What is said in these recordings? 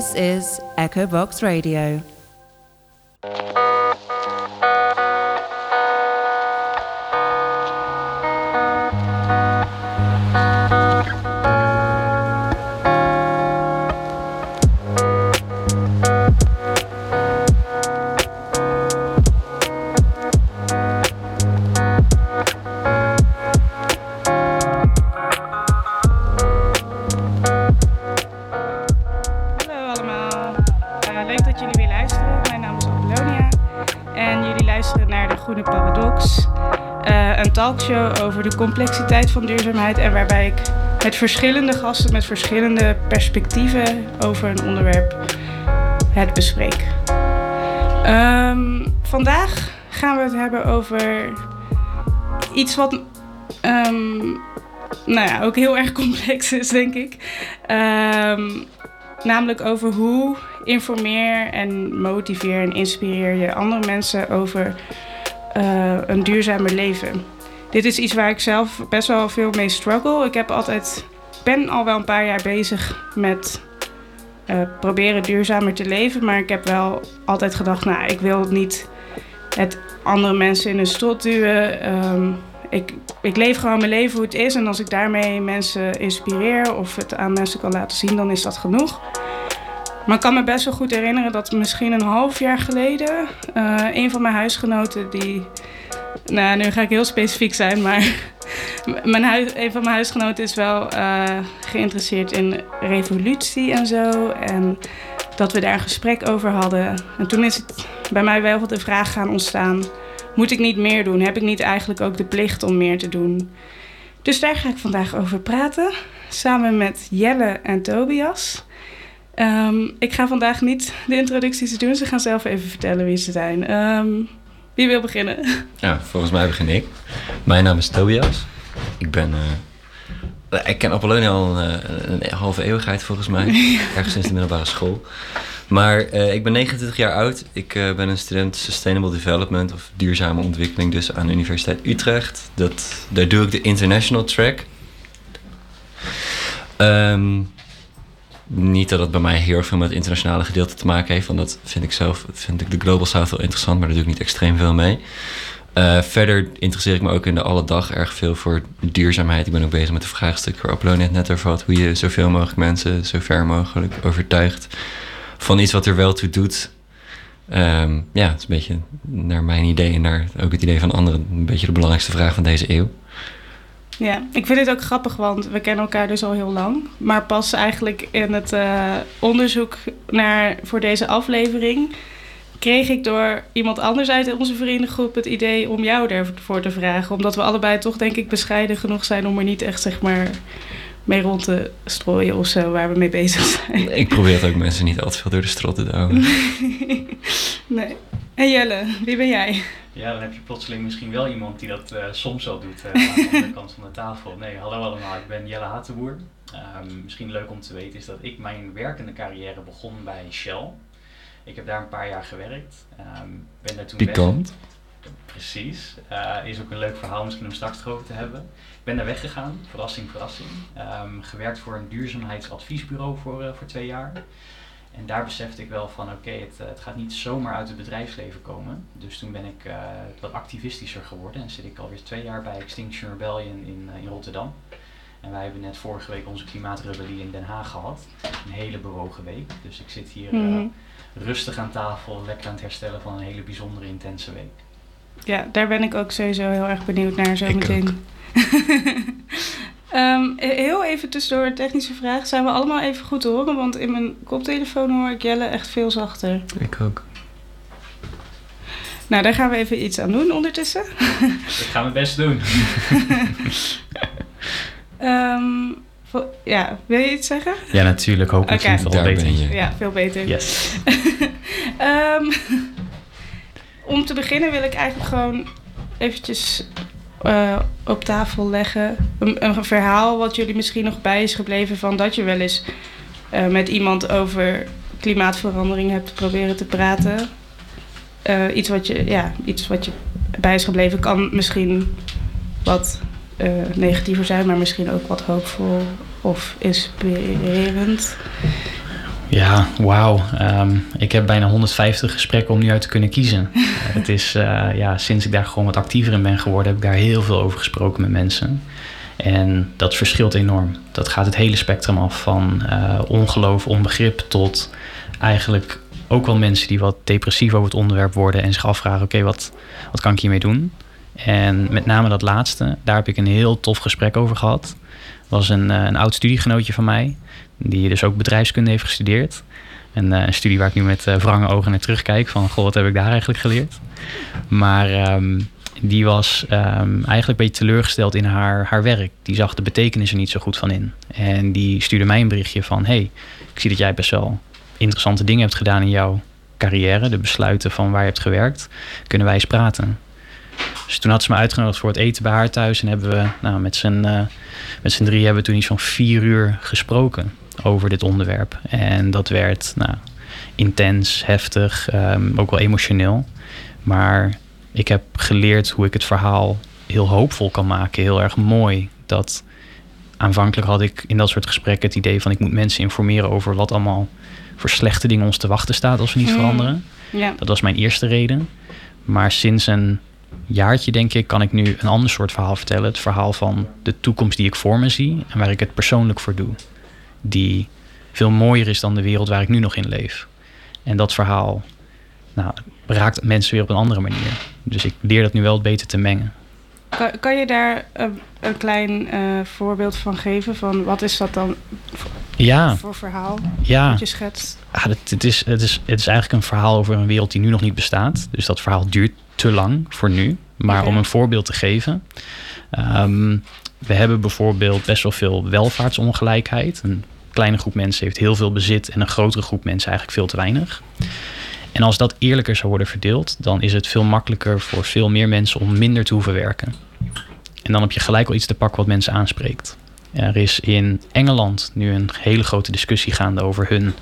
This is Echo Box Radio. Van duurzaamheid. En waarbij ik met verschillende gasten, met verschillende perspectieven over een onderwerp het bespreek. Ehm, vandaag gaan we het hebben over iets wat ehm, nou ja, ook heel erg complex is, denk ik. Ehm, Namelijk over hoe informeer en motiveer en inspireer je andere mensen over eh, een duurzamer leven. Dit is iets waar ik zelf best wel veel mee struggle. Ik heb altijd, ben al wel een paar jaar bezig met eh, proberen duurzamer te leven. Maar ik heb wel altijd gedacht, nou, ik wil niet het andere mensen in een strot duwen. Ehm, ik, ik leef gewoon mijn leven hoe het is. En als ik daarmee mensen inspireer of het aan mensen kan laten zien, dan is dat genoeg. Maar ik kan me best wel goed herinneren dat misschien een half jaar geleden eh, een van mijn huisgenoten die. Nou, nu ga ik heel specifiek zijn, maar mijn een van mijn huisgenoten is wel eh, geïnteresseerd in revolutie en zo. En dat we daar een gesprek over hadden. En toen is het bij mij wel de vraag gaan ontstaan: moet ik niet meer doen? Heb ik niet eigenlijk ook de plicht om meer te doen? Dus daar ga ik vandaag over praten, samen met Jelle en Tobias. Ehm, ik ga vandaag niet de introducties doen. Ze gaan zelf even vertellen wie ze zijn. Ehm, wie wil beginnen? Ja, volgens mij begin ik. Mijn naam is Tobias. Ik ben... eh, ik ken Apollonia al een, eh, een halve eeuwigheid volgens mij. Ergens sinds de middelbare school. Maar eh, ik ben 29 jaar oud. Ik ben een student Sustainable Development of duurzame ontwikkeling dus aan de Universiteit Utrecht. Dat, daar doe ik de International Track. Ehm, niet dat het bij mij heel veel met het internationale gedeelte te maken heeft. Want dat vind ik zelf, vind ik de Global South wel interessant, maar daar doe ik niet extreem veel mee. Eh, verder interesseer ik me ook in de alle dag erg veel voor duurzaamheid. Ik ben ook bezig met de vraagstuk waar het net over had. Hoe je zoveel mogelijk mensen zo ver mogelijk overtuigt van iets wat er wel toe doet. Ehm, ja, het is een beetje naar mijn idee en naar ook het idee van anderen een beetje de belangrijkste vraag van deze eeuw. Ja, ik vind dit ook grappig, want we kennen elkaar dus al heel lang. Maar pas eigenlijk in het eh, onderzoek naar, voor deze aflevering... kreeg ik door iemand anders uit onze vriendengroep het idee om jou ervoor te vragen. Omdat we allebei toch denk ik bescheiden genoeg zijn om er niet echt zeg maar mee rond te strooien of zo waar we mee bezig zijn. Ik probeer het ook mensen niet al te veel door de strot te douwen. nee. En Jelle, wie ben jij? Ja, dan heb je plotseling misschien wel iemand die dat eh, soms al doet eh, aan de andere kant van de tafel. Nee, hallo allemaal, ik ben Jelle Hatenboer. Ehm, misschien leuk om te weten is dat ik mijn werkende carrière begon bij Shell. Ik heb daar een paar jaar gewerkt. Ehm, ben daar toen weg- Pikant. Precies. Eh, is ook een leuk verhaal misschien om straks erover te hebben. Ik ben daar weggegaan, verrassing, verrassing. Ehm, gewerkt voor een duurzaamheidsadviesbureau voor, eh, voor twee jaar. En daar besefte ik wel van oké, het, eh, het gaat niet zomaar uit het bedrijfsleven komen. Dus toen ben ik eh, wat activistischer geworden en zit ik alweer twee jaar bij Extinction Rebellion in, eh, in Rotterdam. En wij hebben net vorige week onze klimaatrebellie in Den Haag gehad. Een hele bewogen week. Dus ik zit hier eh, Mhm. rustig aan tafel, lekker aan het herstellen van een hele bijzondere, intense week. Ja, daar ben ik ook sowieso heel erg benieuwd naar zo Ik meteen. Ehm, heel even tussendoor een technische vraag. Zijn we allemaal even goed te horen? Want in mijn koptelefoon hoor ik Jelle echt veel zachter. Ik ook. Nou, daar gaan we even iets aan doen ondertussen. Ik ga mijn best doen. Ehm, ja, wil je iets zeggen? Ja, natuurlijk. Hopelijk klinkt het al Daar beter. ben je. Ja, veel beter. Yes. Ehm, om te beginnen wil ik eigenlijk gewoon eventjes eh, op tafel leggen. Een, een verhaal wat jullie misschien nog bij is gebleven van dat je wel eens eh, met iemand over klimaatverandering hebt proberen te praten. Eh, iets, wat je, ja, iets wat je bij is gebleven kan misschien wat negatiever zijn, maar misschien ook wat hoopvol of inspirerend. Ja, wauw. Ehm, ik heb bijna 150 gesprekken om nu uit te kunnen kiezen. het is, uh, ja, sinds ik daar gewoon wat actiever in ben geworden, heb ik daar heel veel over gesproken met mensen. En dat verschilt enorm. Dat gaat het hele spectrum af van uh, ongeloof, onbegrip tot eigenlijk ook wel mensen die wat depressief over het onderwerp worden en zich afvragen: oké, wat, wat kan ik hiermee doen? En met name dat laatste, daar heb ik een heel tof gesprek over gehad. was een, uh, een oud studiegenootje van mij, die dus ook bedrijfskunde heeft gestudeerd. En, uh, een studie waar ik nu met uh, wrange ogen naar terugkijk van, goh, wat heb ik daar eigenlijk geleerd? Maar um, die was um, eigenlijk een beetje teleurgesteld in haar, haar werk. Die zag de betekenis er niet zo goed van in. En die stuurde mij een berichtje van, hey, ik zie dat jij best wel interessante dingen hebt gedaan in jouw carrière, de besluiten van waar je hebt gewerkt, kunnen wij eens praten. Dus toen had ze me uitgenodigd voor het eten bij haar thuis en hebben we nou, met z'n uh, met drie hebben we toen iets van vier uur gesproken over dit onderwerp. En dat werd nou, intens, heftig, um, ook wel emotioneel. Maar ik heb geleerd hoe ik het verhaal heel hoopvol kan maken, heel erg mooi. Dat aanvankelijk had ik in dat soort gesprekken het idee van ik moet mensen informeren over wat allemaal voor slechte dingen ons te wachten staat als we niet Mm. veranderen. Ja. Dat was mijn eerste reden. Maar sinds een jaartje, denk ik, kan ik nu een ander soort verhaal vertellen. Het verhaal van de toekomst die ik voor me zie en waar ik het persoonlijk voor doe. Die veel mooier is dan de wereld waar ik nu nog in leef. En dat verhaal nou, raakt mensen weer op een andere manier. Dus ik leer dat nu wel beter te mengen. Kan, kan je daar een, een klein uh, voorbeeld van geven? Van wat is dat dan voor, Ja, voor verhaal ja. dat je schetst? Ah, het, het, is, het, is, het is eigenlijk een verhaal over een wereld die nu nog niet bestaat. Dus dat verhaal duurt te lang voor nu. Maar om een voorbeeld te geven. ehm, we hebben bijvoorbeeld best wel veel welvaartsongelijkheid. Een kleine groep mensen heeft heel veel bezit en een grotere groep mensen eigenlijk veel te weinig. En als dat eerlijker zou worden verdeeld, dan is het veel makkelijker voor veel meer mensen om minder te hoeven werken. En dan heb je gelijk al iets te pakken wat mensen aanspreekt. Er is in Engeland nu een hele grote discussie gaande over hun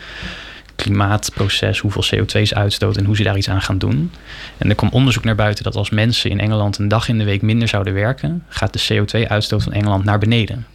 klimaatproces, hoeveel CO2 ze uitstoten en hoe ze daar iets aan gaan doen. En er kwam onderzoek naar buiten dat als mensen in Engeland een dag in de week minder zouden werken, gaat de CO2-uitstoot van Engeland naar beneden.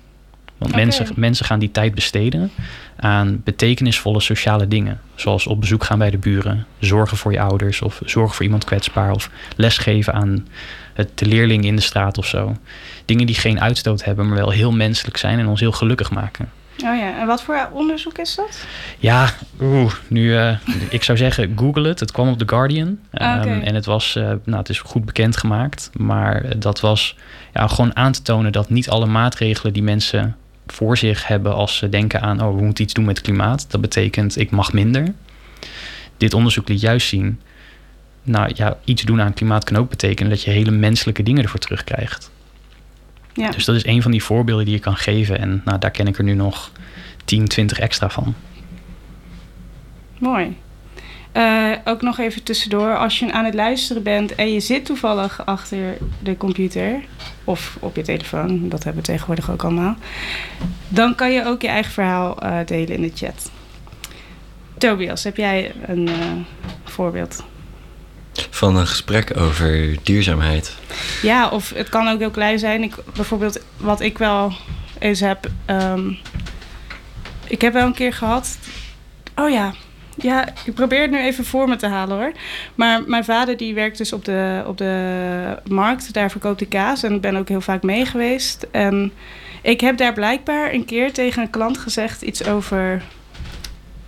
Want mensen, mensen gaan die tijd besteden aan betekenisvolle sociale dingen. Zoals op bezoek gaan bij de buren, zorgen voor je ouders of zorgen voor iemand kwetsbaar of lesgeven aan het, de leerling in de straat of zo. Dingen die geen uitstoot hebben, maar wel heel menselijk zijn en ons heel gelukkig maken. Oh ja, en wat voor onderzoek is dat? Ja, oeh, nu, eh, ik zou zeggen, google het. Het kwam op The Guardian. Ah. Ehm, en het was, eh, nou, het is goed bekendgemaakt. Maar dat was ja, gewoon aan te tonen dat niet alle maatregelen die mensen voor zich hebben als ze denken aan, oh, we moeten iets doen met het klimaat. Dat betekent, ik mag minder. Dit onderzoek liet juist zien, nou ja, iets doen aan klimaat kan ook betekenen dat je hele menselijke dingen ervoor terugkrijgt. Ja. Dus dat is een van die voorbeelden die je kan geven. En nou, daar ken ik er nu nog 10, 20 extra van. Mooi. Eh, ook nog even tussendoor, als je aan het luisteren bent en je zit toevallig achter de computer of op je telefoon, dat hebben we tegenwoordig ook allemaal, dan kan je ook je eigen verhaal eh, delen in de chat. Tobias, heb jij een eh, voorbeeld? Van een gesprek over duurzaamheid. Ja, of het kan ook heel klein zijn. Ik, bijvoorbeeld, wat ik wel eens heb. ehm, ik heb wel een keer gehad. Oh ja. Ja, ik probeer het nu even voor me te halen hoor. Maar mijn vader die werkt dus op de, op de markt. Daar verkoopt hij kaas. En ik ben ook heel vaak mee geweest. En ik heb daar blijkbaar een keer tegen een klant gezegd iets over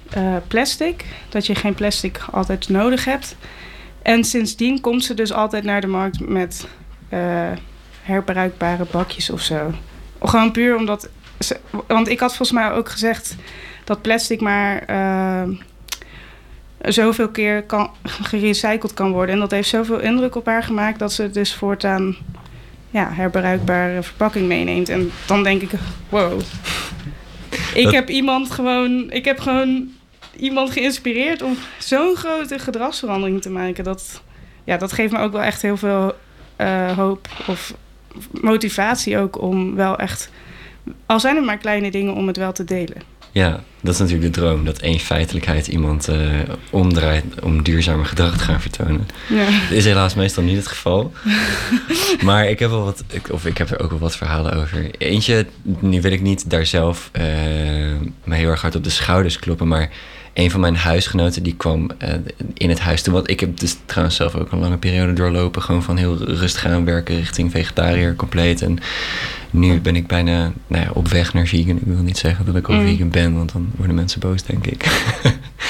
eh, plastic. Dat je geen plastic altijd nodig hebt. En sindsdien komt ze dus altijd naar de markt met eh, herbruikbare bakjes of zo. Gewoon puur omdat. Ze, want ik had volgens mij ook gezegd dat plastic maar eh, zoveel keer kan, gerecycled kan worden. En dat heeft zoveel indruk op haar gemaakt dat ze dus voortaan ja, herbruikbare verpakking meeneemt. En dan denk ik, wow. Ik Dat- heb iemand gewoon. Ik heb gewoon iemand geïnspireerd om zo'n grote gedragsverandering te maken. Dat, ja, dat geeft me ook wel echt heel veel eh, hoop of motivatie ook om wel echt, al zijn het maar kleine dingen, om het wel te delen. Ja, dat is natuurlijk de droom. Dat één feitelijkheid iemand eh, omdraait om duurzamer gedrag te gaan vertonen. Ja. Dat is helaas meestal niet het geval. maar ik heb wel wat, ik- of ik heb er ook wel wat verhalen over. Eentje, nu wil ik niet daar zelf eh, me heel erg hard op de schouders kloppen, maar een van mijn huisgenoten die kwam eh, in het huis toe. Want ik heb dus trouwens zelf ook een lange periode doorlopen. Gewoon van heel rustig aan werken richting vegetariër compleet. En nu ben ik bijna nou ja, op weg naar vegan. Ik wil niet zeggen dat ik al Mm. vegan ben, want dan worden mensen boos, denk ik.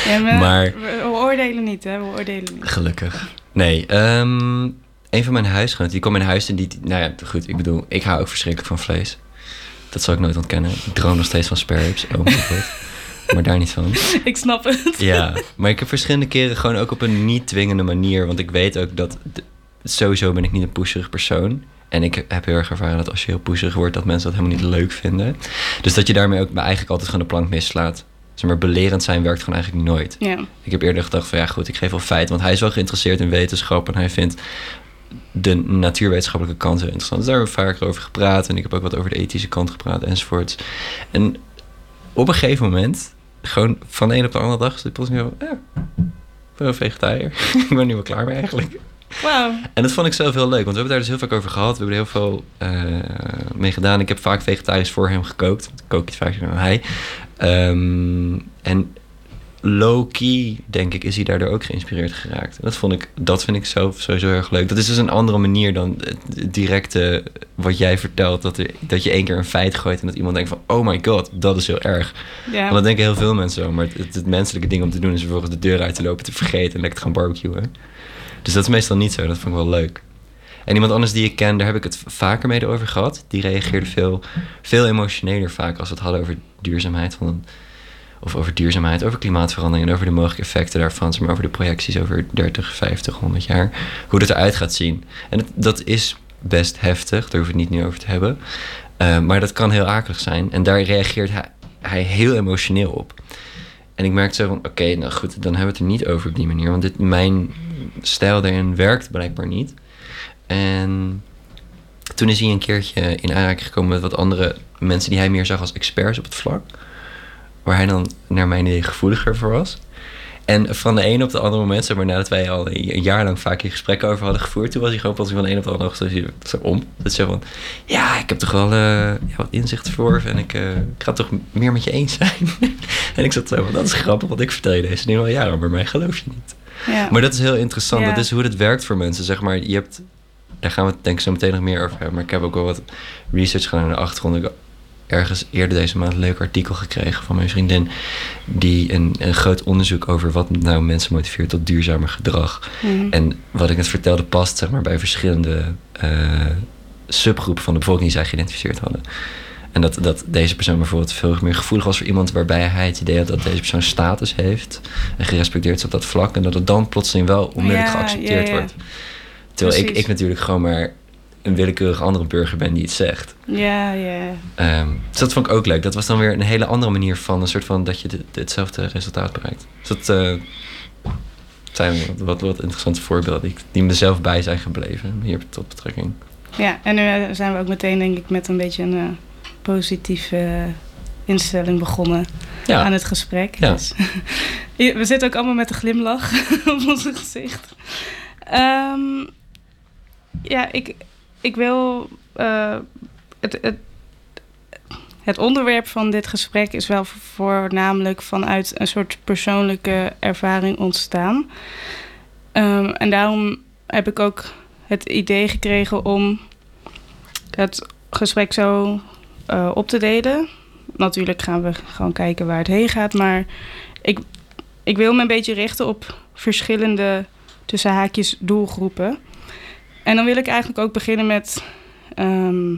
Ja, maar, Maar- we, we oordelen niet, hè? We oordelen niet. Gelukkig. Nee, ehm, een van mijn huisgenoten, die kwam in huis en die... Nou ja, goed, ik bedoel, ik hou ook verschrikkelijk van vlees. Dat zal ik nooit ontkennen. Ik droom nog steeds van spare ribs. Oh mijn god. Maar daar niet van. Ik snap het. Ja, maar ik heb verschillende keren gewoon ook op een niet dwingende manier. Want ik weet ook dat... Sowieso ben ik niet een pusherig persoon. En ik heb heel erg ervaren dat als je heel pusherig wordt... dat mensen dat helemaal niet leuk vinden. Dus dat je daarmee ook eigenlijk altijd gewoon de plank mislaat. Zeg maar, belerend zijn werkt gewoon eigenlijk nooit. Ja. Ik heb eerder gedacht van ja goed, ik geef wel feit. Want hij is wel geïnteresseerd in wetenschap en hij vindt de natuurwetenschappelijke kant heel interessant. Dus daar hebben we vaker over gepraat. En ik heb ook wat over de ethische kant gepraat enzovoorts. En op een gegeven moment, gewoon van de een op de andere dag, zit plotseling zo, ja, ik ben een vegetariër. ik ben er nu wel klaar mee eigenlijk. Wauw. En dat vond ik zelf heel leuk, want we hebben daar dus heel vaak over gehad. We hebben er heel veel eh, mee gedaan. Ik heb vaak vegetarisch voor hem gekookt. Ik kook iets vaker dan hij. Ehm, en low-key, denk ik, is hij daardoor ook geïnspireerd geraakt. Dat, vond ik, dat vind ik zelf sowieso erg leuk. Dat is dus een andere manier dan het directe wat jij vertelt. Dat, er, dat je één keer een feit gooit en dat iemand denkt van... oh my god, dat is heel erg. Want dat denken heel veel mensen zo. Maar het, het menselijke ding om te doen is vervolgens de deur uit te lopen... te vergeten en lekker te gaan barbecuen. Dus dat is meestal niet zo. Dat vond ik wel leuk. En iemand anders die ik ken, daar heb ik het vaker mee over gehad. Die reageerde veel, veel emotioneler vaak als we het hadden over duurzaamheid. Van, of over duurzaamheid, over klimaatverandering en over de mogelijke effecten daarvan. Maar over de projecties over 30, 50, 100 jaar. Hoe dat eruit gaat zien. En het- dat is best heftig, daar hoef ik het niet nu over te hebben. Eh, maar dat kan heel akelig zijn. En daar reageert hij, hij heel emotioneel op. En ik merkte zo van, oké, nou goed, dan hebben we het er niet over op die manier. Want dit, mijn stijl daarin werkt blijkbaar niet. En toen is hij een keertje in aanraking gekomen met wat andere mensen die hij meer zag als experts op het vlak. Waar hij dan naar mijn idee gevoeliger voor was. En van de ene op de andere moment, zeg maar nadat wij al een jaar lang vaak hier gesprekken over hadden gevoerd, toen was hij gewoon pas van de ene op de andere dag zo, om. Dat zo van, ja, ik heb toch wel eh, ja, wat inzicht verworven en ik, eh, ik ga het toch meer met je eens zijn. en ik zat zo van, dat is grappig, want ik vertel je deze dingen al jaren, maar mij geloof je niet. ja. Maar dat is heel interessant. Ja. Dat is hoe het werkt voor mensen. Zeg maar, je hebt, daar gaan we het denk ik zo meteen nog meer over hebben. Maar ik heb ook wel wat research gedaan in de achtergrond. Ergens eerder deze maand een leuk artikel gekregen van mijn vriendin. Die een, een groot onderzoek over wat nou mensen motiveert tot duurzamer gedrag. Mhm. En wat ik net vertelde past zeg maar, bij verschillende eh, subgroepen van de bevolking die zij geïdentificeerd hadden. En dat, dat deze persoon bijvoorbeeld veel meer gevoelig was voor iemand waarbij hij het idee had dat deze persoon status heeft en gerespecteerd is op dat vlak. En dat het dan plotseling wel onmiddellijk Ja, geaccepteerd ja, ja. wordt. Terwijl ik, ik natuurlijk gewoon maar een willekeurig andere burger ben die het zegt. Ja, ja. Ehm, dus dat vond ik ook leuk. Dat was dan weer een hele andere manier van een soort van dat je dit- hetzelfde resultaat bereikt. Dus dat eh, zijn wat, wat, wat interessante voorbeelden die, die me zelf bij zijn gebleven hier tot betrekking. Ja, en nu eh, zijn we ook meteen denk ik met een beetje een eh, positieve instelling begonnen Ja. aan het gesprek. Ja. Dus, we zitten ook allemaal met een glimlach op ons gezicht. Ehm, ja, ik, ik wil... eh, het, het, het onderwerp van dit gesprek is wel voornamelijk vanuit een soort persoonlijke ervaring ontstaan. Ehm, en daarom heb ik ook het idee gekregen om het gesprek zo eh, op te delen. Natuurlijk gaan we gewoon kijken waar het heen gaat, maar ik, ik wil me een beetje richten op verschillende tussen haakjes doelgroepen. En dan wil ik eigenlijk ook beginnen met. ehm,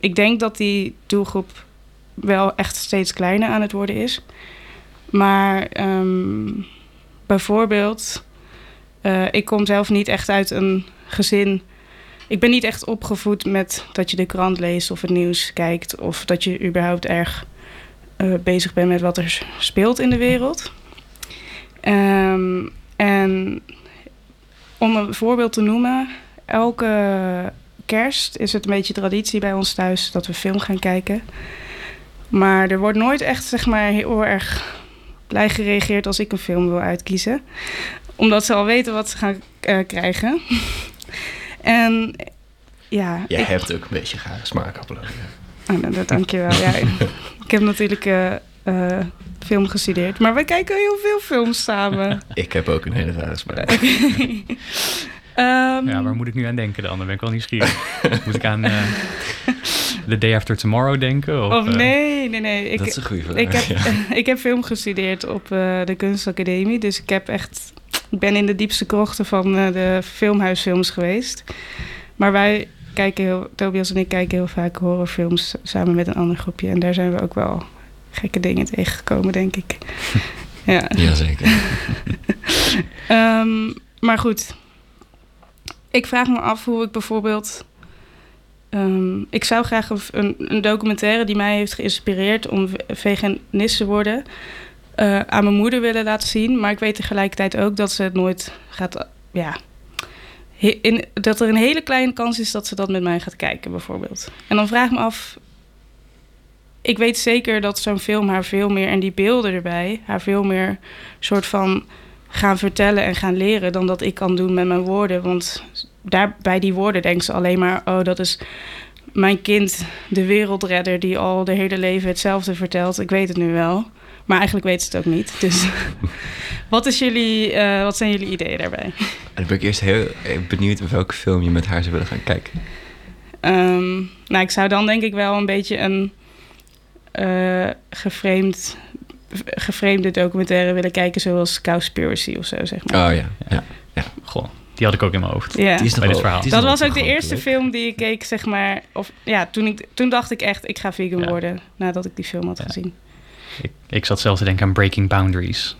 ik denk dat die doelgroep wel echt steeds kleiner aan het worden is. Maar ehm, bijvoorbeeld, eh, ik kom zelf niet echt uit een gezin. Ik ben niet echt opgevoed met dat je de krant leest of het nieuws kijkt. Of dat je überhaupt erg eh, bezig bent met wat er speelt in de wereld. Ehm, en om een voorbeeld te noemen, elke kerst is het een beetje traditie bij ons thuis dat we film gaan kijken. Maar er wordt nooit echt zeg maar, heel erg blij gereageerd als ik een film wil uitkiezen. Omdat ze al weten wat ze gaan eh, krijgen. en ja, Jij ik- hebt ook een beetje gare smaak, Apollonia. Oh, nou, dat dank je wel. Ja, ik heb natuurlijk eh, eh, film gestudeerd. Maar wij kijken heel veel films samen. Ik heb ook een hele rare smaak. Ehm, Ja, waar moet ik nu aan denken dan? Dan ben ik wel nieuwsgierig. moet ik aan eh The Day After Tomorrow denken? Of, Of eh, nee, nee, nee. Ik, dat is een goede vraag. ik, heb, ja. ik heb film gestudeerd op eh, de kunstacademie. Dus ik heb echt... Ik ben in de diepste krochten van eh, de filmhuisfilms geweest. Maar wij kijken heel... Tobias en ik kijken heel vaak horrorfilms samen met een ander groepje. En daar zijn we ook wel gekke dingen tegengekomen, denk ik. ja. Jazeker. Ehm, maar goed. Ik vraag me af hoe ik bijvoorbeeld. ehm, ik zou graag een, een, documentaire die mij heeft geïnspireerd om ve- veganist te worden. eh, aan mijn moeder willen laten zien. Maar ik weet tegelijkertijd ook dat ze het nooit gaat. Ja. In, dat er een hele kleine kans is dat ze dat met mij gaat kijken, bijvoorbeeld. En dan vraag ik me af. Ik weet zeker dat zo'n film haar veel meer. En die beelden erbij. haar veel meer soort van gaan vertellen en gaan leren dan dat ik kan doen met mijn woorden. Want daar, bij die woorden denkt ze alleen maar: oh, dat is mijn kind, de wereldredder, die al de hele leven hetzelfde vertelt. Ik weet het nu wel. Maar eigenlijk weet ze het ook niet. Dus wat, is jullie, eh, wat zijn jullie ideeën daarbij? Dan ben ik eerst heel benieuwd welke film je met haar zou willen gaan kijken. Ehm, nou, ik zou dan denk ik wel een beetje een eh geframed, geframede documentaire willen kijken, zoals Cowspiracy of zo, zeg maar. Oh ja. ja. Goh, die had ik ook in mijn hoofd. ja. Die is nog Bij dit verhaal. die is Dat was ook de eerste film die ik keek, zeg maar. Of ja, toen, ik, toen dacht ik echt, ik ga vegan Ja. worden. Nadat ik die film had Ja. gezien. Ik, ik zat zelf te denken aan Breaking Boundaries.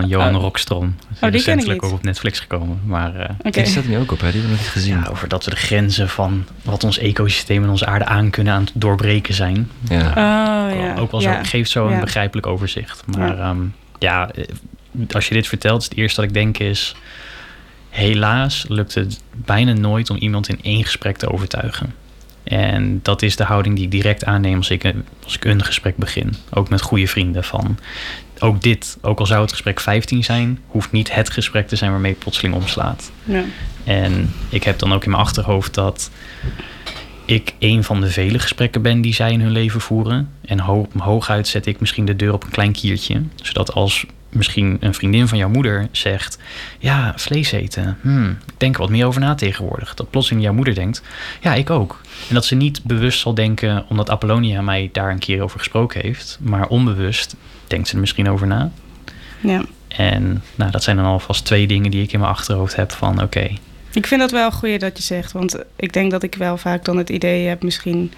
Van Johan Oh. Rockstrom. Dat is die ken ik recentelijk niet. ook op Netflix gekomen. Maar eh, Oké. Die staat er nu ook op, hè? Die hebben we nog niet gezien. ja, over dat we de grenzen van wat ons ecosysteem en onze aarde aan kunnen aan het doorbreken zijn. Ja. Oh ja. Ook wel zo, ja. geeft zo een Ja. begrijpelijk overzicht. Maar Ja. ja. ja, eh, als je dit vertelt, is het eerste dat ik denk is... Helaas lukt het bijna nooit om iemand in één gesprek te overtuigen. En dat is de houding die ik direct aanneem als ik, een- als ik een gesprek begin. Ook met goede vrienden van... Ook dit, ook al zou het gesprek 15 zijn... hoeft niet het gesprek te zijn waarmee het plotseling omslaat. Ja. En ik heb dan ook in mijn achterhoofd dat ik een van de vele gesprekken ben die zij in hun leven voeren. En ho hooguit zet ik misschien de deur op een klein kiertje. Zodat als misschien een vriendin van jouw moeder zegt: Ja, vlees eten. Hmm, ik denk er wat meer over na tegenwoordig. Dat plotseling jouw moeder denkt: Ja, ik ook. En dat ze niet bewust zal denken, omdat Apollonia mij daar een keer over gesproken heeft. Maar onbewust denkt ze er misschien over na. ja. En nou, dat zijn dan alvast twee dingen die ik in mijn achterhoofd heb van oké, Ik vind dat wel een goeie dat je zegt. Want ik denk dat ik wel vaak dan het idee heb, misschien...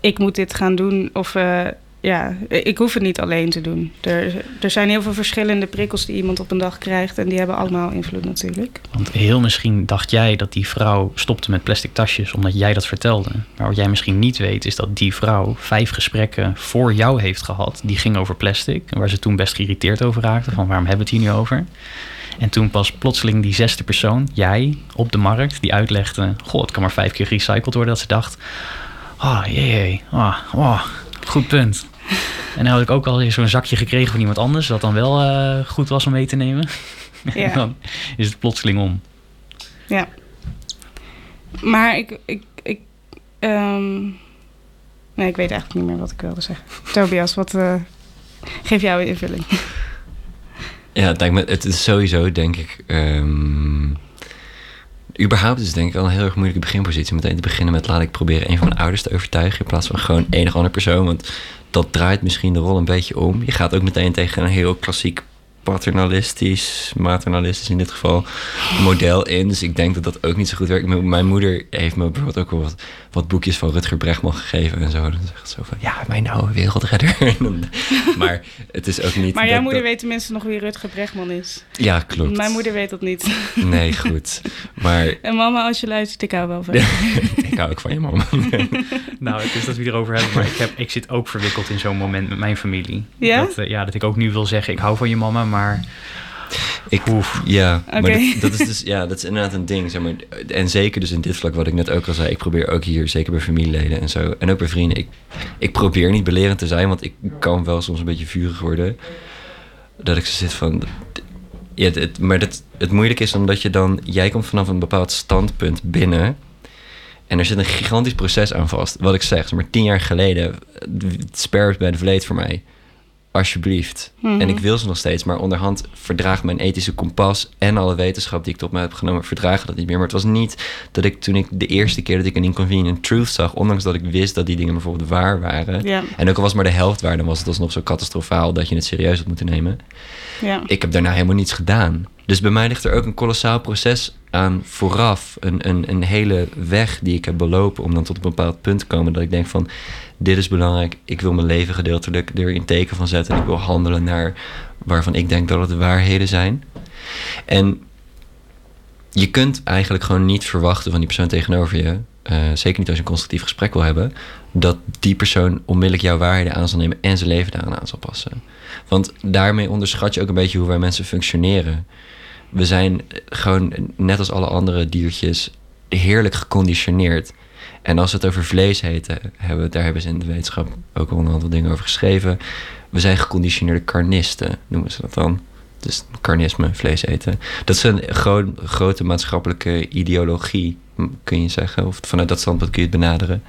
Ik moet dit gaan doen. Of eh, ja, ik hoef het niet alleen te doen. Er, er zijn heel veel verschillende prikkels die iemand op een dag krijgt. En die hebben allemaal invloed natuurlijk. Want heel misschien dacht jij dat die vrouw stopte met plastic tasjes omdat jij dat vertelde. Maar wat jij misschien niet weet is dat die vrouw vijf gesprekken voor jou heeft gehad. Die gingen over plastic. Waar ze toen best geïrriteerd over raakte. Van waarom hebben we het hier nu over? En toen pas plotseling die zesde persoon, jij, op de markt, die uitlegde... Goh, het kan maar vijf keer gerecycled worden. Dat ze dacht, oh jee, oh, oh, goed punt. En dan had ik ook al eens zo'n zakje gekregen van iemand anders... dat dan wel eh, goed was om mee te nemen. Ja. En dan is het plotseling om. Ja. Maar ik... ik, ik ehm, nee, ik weet eigenlijk niet meer wat ik wilde zeggen. Tobias, wat... eh, geef jouw invulling. Ja, het, lijkt me, het is sowieso, denk ik. ehm, überhaupt is denk ik al een heel erg moeilijke beginpositie. Meteen te beginnen met laat ik proberen een van mijn ouders te overtuigen. In plaats van gewoon enig andere persoon. Want dat draait misschien de rol een beetje om. Je gaat ook meteen tegen een heel klassiek paternalistisch, maternalistisch in dit geval, model in. Dus ik denk dat dat ook niet zo goed werkt. M- Mijn moeder heeft me bijvoorbeeld ook wel wat, wat boekjes van Rutger Bregman gegeven en zo. Dan zegt ze zo van, ja, mijn oude wereldredder. Maar het is ook niet... Maar jouw moeder dat- weet tenminste nog wie Rutger Bregman is. Ja, klopt. Mijn moeder weet dat niet. Nee, goed. Maar En mama, als je luistert, ik hou wel van je. ik hou ook van je mama. Nou, het is dat we erover hebben, maar ik, heb, ik zit ook verwikkeld in zo'n moment met mijn familie. Ja? Dat, eh, ja, dat ik ook nu wil zeggen, ik hou van je mama, maar Ik, ja, maar dat, dat is dus, ja, dat is inderdaad een ding. Zeg maar. En zeker dus in dit vlak, wat ik net ook al zei. Ik probeer ook hier, zeker bij familieleden en zo. En ook bij vrienden. Ik, ik probeer niet belerend te zijn, want ik kan wel soms een beetje vurig worden. Dat ik zo zit van... Ja, het, maar dat, het moeilijk is omdat je dan... Jij komt vanaf een bepaald standpunt binnen... En er zit een gigantisch proces aan vast. Wat ik zeg, maar tien jaar geleden... Het spares bij de vleet voor mij. Alsjeblieft. Mhm. En ik wil ze nog steeds, maar onderhand verdraagt mijn ethische kompas en alle wetenschap die ik tot me heb genomen, verdragen dat niet meer. Maar het was niet dat ik toen ik de eerste keer dat ik een inconvenient truth zag, ondanks dat ik wist dat die dingen bijvoorbeeld waar waren. En ook al was maar de helft waar, dan was het alsnog zo catastrofaal dat je het serieus had moeten nemen. Ik heb daarna helemaal niets gedaan. Dus bij mij ligt er ook een kolossaal proces aan vooraf. Een, een, een hele weg die ik heb belopen om dan tot een bepaald punt te komen. Dat ik denk van, dit is belangrijk. Ik wil mijn leven gedeeltelijk er in teken van zetten. En ik wil handelen naar waarvan ik denk dat het de waarheden zijn. En je kunt eigenlijk gewoon niet verwachten van die persoon tegenover je... eh, zeker niet als je een constructief gesprek wil hebben... dat die persoon onmiddellijk jouw waarheden aan zal nemen... en zijn leven daaraan aan zal passen. Want daarmee onderschat je ook een beetje hoe wij mensen functioneren. We zijn gewoon, net als alle andere diertjes, heerlijk geconditioneerd. En als we het over vlees heten, hebben, daar hebben ze in de wetenschap ook al een aantal dingen over geschreven. We zijn geconditioneerde carnisten, noemen ze dat dan. Dus carnisme, vlees eten. Dat is een gro- grote maatschappelijke ideologie, kun je zeggen. Of vanuit dat standpunt kun je het benaderen.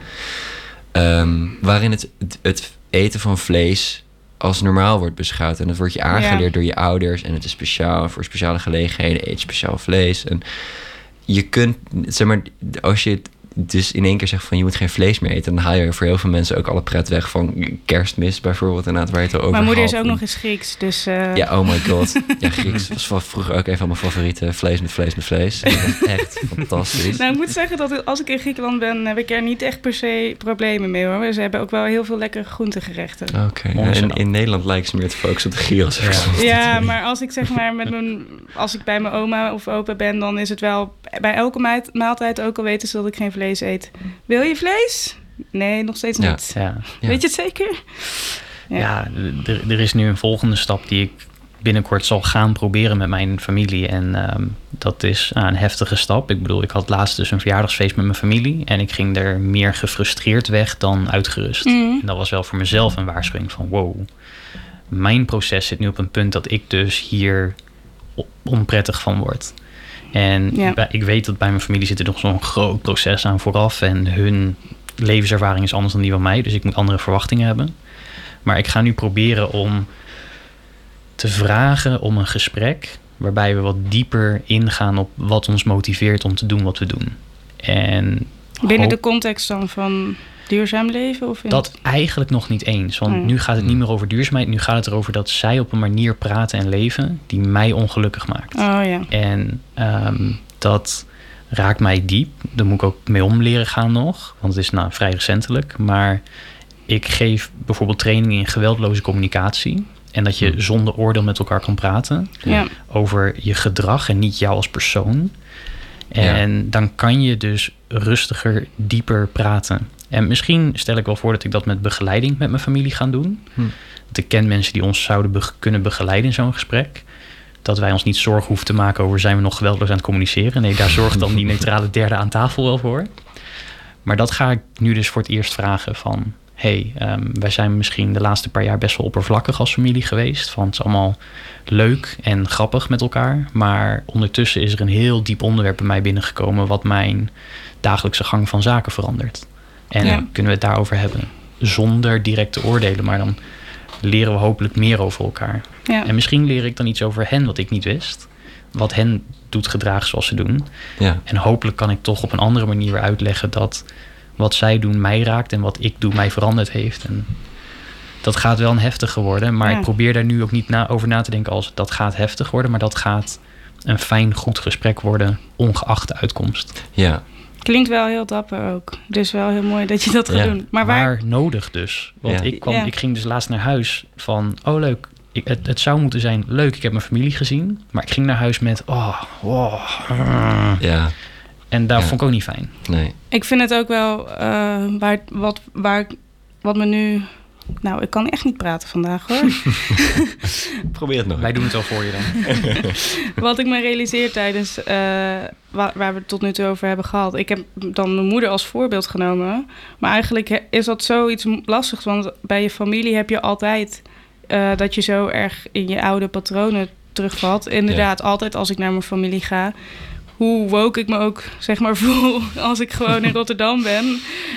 Ehm, waarin het, het, het eten van vlees als normaal wordt beschouwd. En dat wordt je aangeleerd Ja. door je ouders. En het is speciaal voor speciale gelegenheden. Eet je speciaal vlees. En je kunt, zeg maar, als je het dus in één keer zegt van je moet geen vlees meer eten, dan haal je voor heel veel mensen ook alle pret weg van kerstmis bijvoorbeeld. Inderdaad, waar je het over Mijn moeder is ook nog eens Grieks, dus... eh, Ja, oh my god. Ja, Grieks was van vroeger ook een van mijn favorieten. Vlees met vlees met vlees. Dat is echt fantastisch. Nou, ik moet zeggen dat als ik in Griekenland ben, heb ik er niet echt per se problemen mee hoor. Ze hebben ook wel heel veel lekkere groentegerechten. Oké, Mooi in, Nederland lijkt ze meer te focussen op de gyros. Ja. Ja, maar als ik zeg maar met mijn, als ik bij mijn oma of opa ben, dan is het wel bij elke maaltijd, ook al weten ze dat ik geen vlees eet. Wil je vlees? Nee, nog steeds Ja. niet. Ja, Ja. Weet je het zeker? ja. er, er is nu een volgende stap die ik binnenkort zal gaan proberen met mijn familie. En ehm, dat is ah, een heftige stap. Ik bedoel, ik had laatst dus een verjaardagsfeest met mijn familie. En ik ging er meer gefrustreerd weg dan uitgerust. Mhm. En dat was wel voor mezelf een waarschuwing van wow. Mijn proces zit nu op een punt dat ik dus hier onprettig van word. En Ja. bij- ik weet dat bij mijn familie zit er nog zo'n groot proces aan vooraf. En hun levenservaring is anders dan die van mij. Dus ik moet andere verwachtingen hebben. Maar ik ga nu proberen om te vragen om een gesprek waarbij we wat dieper ingaan op wat ons motiveert om te doen wat we doen. En Binnen de context dan van duurzaam leven? Of in dat eigenlijk nog niet eens. Want Hmm. nu gaat het niet meer over duurzaamheid. Nu gaat het erover dat zij op een manier praten en leven die mij ongelukkig maakt. Oh ja. En ehm, dat raakt mij diep. Daar moet ik ook mee om leren gaan nog. Want het is nou vrij recentelijk. Maar ik geef bijvoorbeeld training in geweldloze communicatie. En dat je Hmm. zonder oordeel met elkaar kan praten Ja. over je gedrag en niet jou als persoon. En dan kan je dus rustiger, dieper praten. En misschien stel ik wel voor dat ik dat met begeleiding met mijn familie ga doen. Hm. Dat ik ken mensen die ons zouden be- kunnen begeleiden in zo'n gesprek. Dat wij ons niet zorgen hoeven te maken over zijn we nog geweldloos aan het communiceren. Nee, daar zorgt dan die neutrale derde aan tafel wel voor. Maar dat ga ik nu dus voor het eerst vragen van... hey, ehm, wij zijn misschien de laatste paar jaar best wel oppervlakkig als familie geweest. Van het is allemaal leuk en grappig met elkaar. Maar ondertussen is er een heel diep onderwerp bij mij binnengekomen... wat mijn dagelijkse gang van zaken verandert. En Ja. kunnen we het daarover hebben. Zonder direct te oordelen, maar dan leren we hopelijk meer over elkaar. Ja. En misschien leer ik dan iets over hen wat ik niet wist. Wat hen doet gedragen zoals ze doen. Ja, En hopelijk kan ik toch op een andere manier weer uitleggen dat wat zij doen mij raakt en wat ik doe mij veranderd heeft. En dat gaat wel een heftige worden, maar Ja. ik probeer daar nu ook niet na, over na te denken als dat gaat heftig worden, maar dat gaat een fijn, goed gesprek worden, ongeacht de uitkomst. ja. Klinkt wel heel dapper ook. Dus wel heel mooi dat je dat gaat Ja. doen. Maar waar... Nodig dus. Want Ja. ik, kwam, Ja. ik ging dus laatst naar huis van, oh leuk, ik, het, het zou moeten zijn leuk, ik heb mijn familie gezien. Maar ik ging naar huis met, oh, ja. En daar Ja. vond ik ook niet fijn. Nee. Ik vind het ook wel eh, waar, wat, waar, wat me nu... Nou, ik kan echt niet praten vandaag hoor. Probeer het nog. Wij doen het wel voor je dan. wat ik me realiseer tijdens eh, wa- waar we het tot nu toe over hebben gehad. Ik heb dan mijn moeder als voorbeeld genomen. Maar eigenlijk is dat zoiets lastigs. Want bij je familie heb je altijd eh, dat je zo erg in je oude patronen terugvalt. Inderdaad, altijd als ik naar mijn familie ga. Hoe woke ik me ook zeg maar voel als ik gewoon in Rotterdam ben.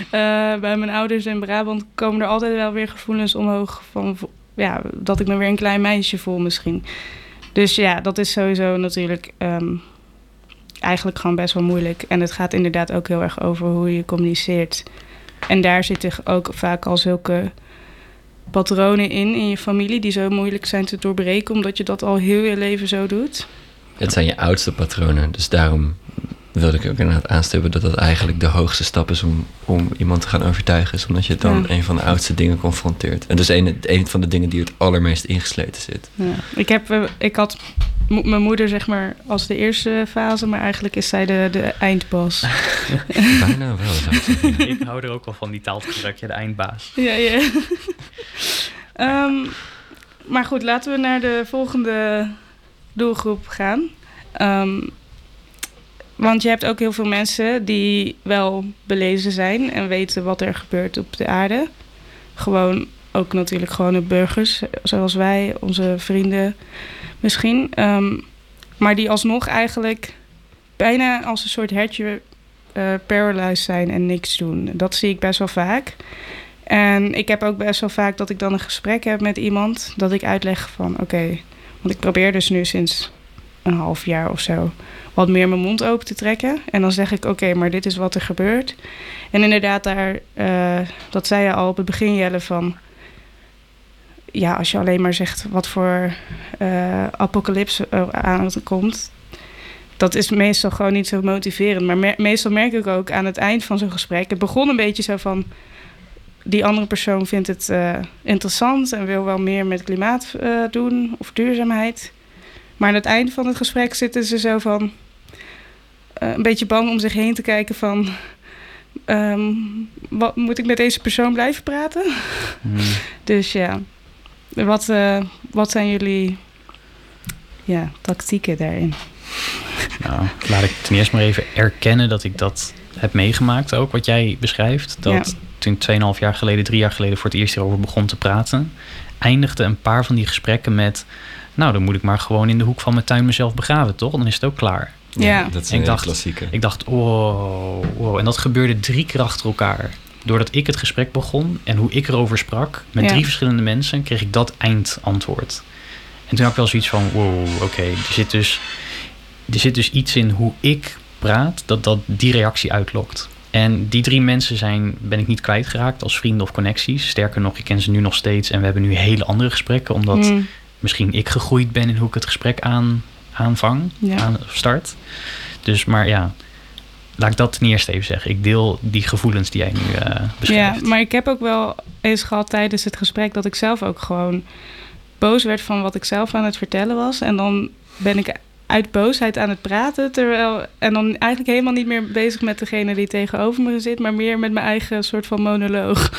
Eh, bij mijn ouders in Brabant komen er altijd wel weer gevoelens omhoog van ja, dat ik me weer een klein meisje voel misschien. Dus ja, dat is sowieso natuurlijk ehm, eigenlijk gewoon best wel moeilijk. En het gaat inderdaad ook heel erg over hoe je communiceert. En daar zitten ook vaak al zulke patronen in in je familie die zo moeilijk zijn te doorbreken, omdat je dat al heel je leven zo doet. Het zijn je oudste patronen, dus daarom wilde ik ook inderdaad aanstippen dat dat eigenlijk de hoogste stap is om, om iemand te gaan overtuigen. Is omdat je dan Ja. een van de oudste dingen confronteert. En dus een, een van de dingen die het allermeest ingesleten zit. Ja. Ik, heb, eh, ik had mijn moeder zeg maar als de eerste fase, maar eigenlijk is zij de, de eindbas. Bijna wel, zou ik. Ik hou er ook wel van, die taal te gebruiken, de eindbaas. ja, ja. Ehm, maar goed, laten we naar de volgende doelgroep gaan. Ehm, want je hebt ook heel veel mensen die wel belezen zijn en weten wat er gebeurt op de aarde. Gewoon ook natuurlijk gewone burgers, zoals wij, onze vrienden misschien. Ehm, maar die alsnog eigenlijk bijna als een soort hertje eh paralyzed zijn en niks doen. Dat zie ik best wel vaak. En ik heb ook best wel vaak dat ik dan een gesprek heb met iemand. Dat ik uitleg van oké, want ik probeer dus nu sinds een half jaar of zo wat meer mijn mond open te trekken. En dan zeg ik oké, maar dit is wat er gebeurt. En inderdaad, daar, eh, dat zei je al op het begin, Jelle, van... Ja, als je alleen maar zegt wat voor apocalypse er aankomt... Dat is meestal gewoon niet zo motiverend. Maar me- meestal merk ik ook aan het eind van zo'n gesprek... Het begon een beetje zo van die andere persoon vindt het eh, interessant en wil wel meer met klimaat eh, doen of duurzaamheid. Maar aan het eind van het gesprek zitten ze zo van eh, een beetje bang om zich heen te kijken van. ehm, wat, moet ik met deze persoon blijven praten? Hmm. Dus ja, wat, wat zijn jullie ja, tactieken daarin? Nou, laat ik ten eerste maar even erkennen dat ik dat heb meegemaakt ook, wat jij beschrijft. Dat Ja. Toen 2,5 jaar geleden, drie jaar geleden voor het eerst hierover begon te praten, eindigde een paar van die gesprekken met, nou dan moet ik maar gewoon in de hoek van mijn tuin mezelf begraven, toch? Dan is het ook klaar. Ja. dat is Ik een dacht- klassieke. Ik dacht, wow, wow. En dat gebeurde drie keer achter elkaar. Doordat ik het gesprek begon en hoe ik erover sprak, met Ja. drie verschillende mensen, kreeg ik dat eindantwoord. En toen had ik wel zoiets van, wow, oké, er, zit dus, er zit dus iets in hoe ik praat, dat dat die reactie uitlokt. En die drie mensen zijn, ben ik niet kwijtgeraakt als vrienden of connecties. Sterker nog, ik ken ze nu nog steeds en we hebben nu hele andere gesprekken, omdat Hmm, misschien ik gegroeid ben in hoe ik het gesprek aan, aanvang, Ja. aan, start. Dus, maar ja, laat ik dat ten eerste even zeggen. Ik deel die gevoelens die jij nu ja, beschrijft. maar ik heb ook wel eens gehad tijdens het gesprek dat ik zelf ook gewoon boos werd van wat ik zelf aan het vertellen was. En dan ben ik uit boosheid aan het praten. Terwijl, en dan eigenlijk helemaal niet meer bezig met degene die tegenover me zit, maar meer met mijn eigen soort van monoloog.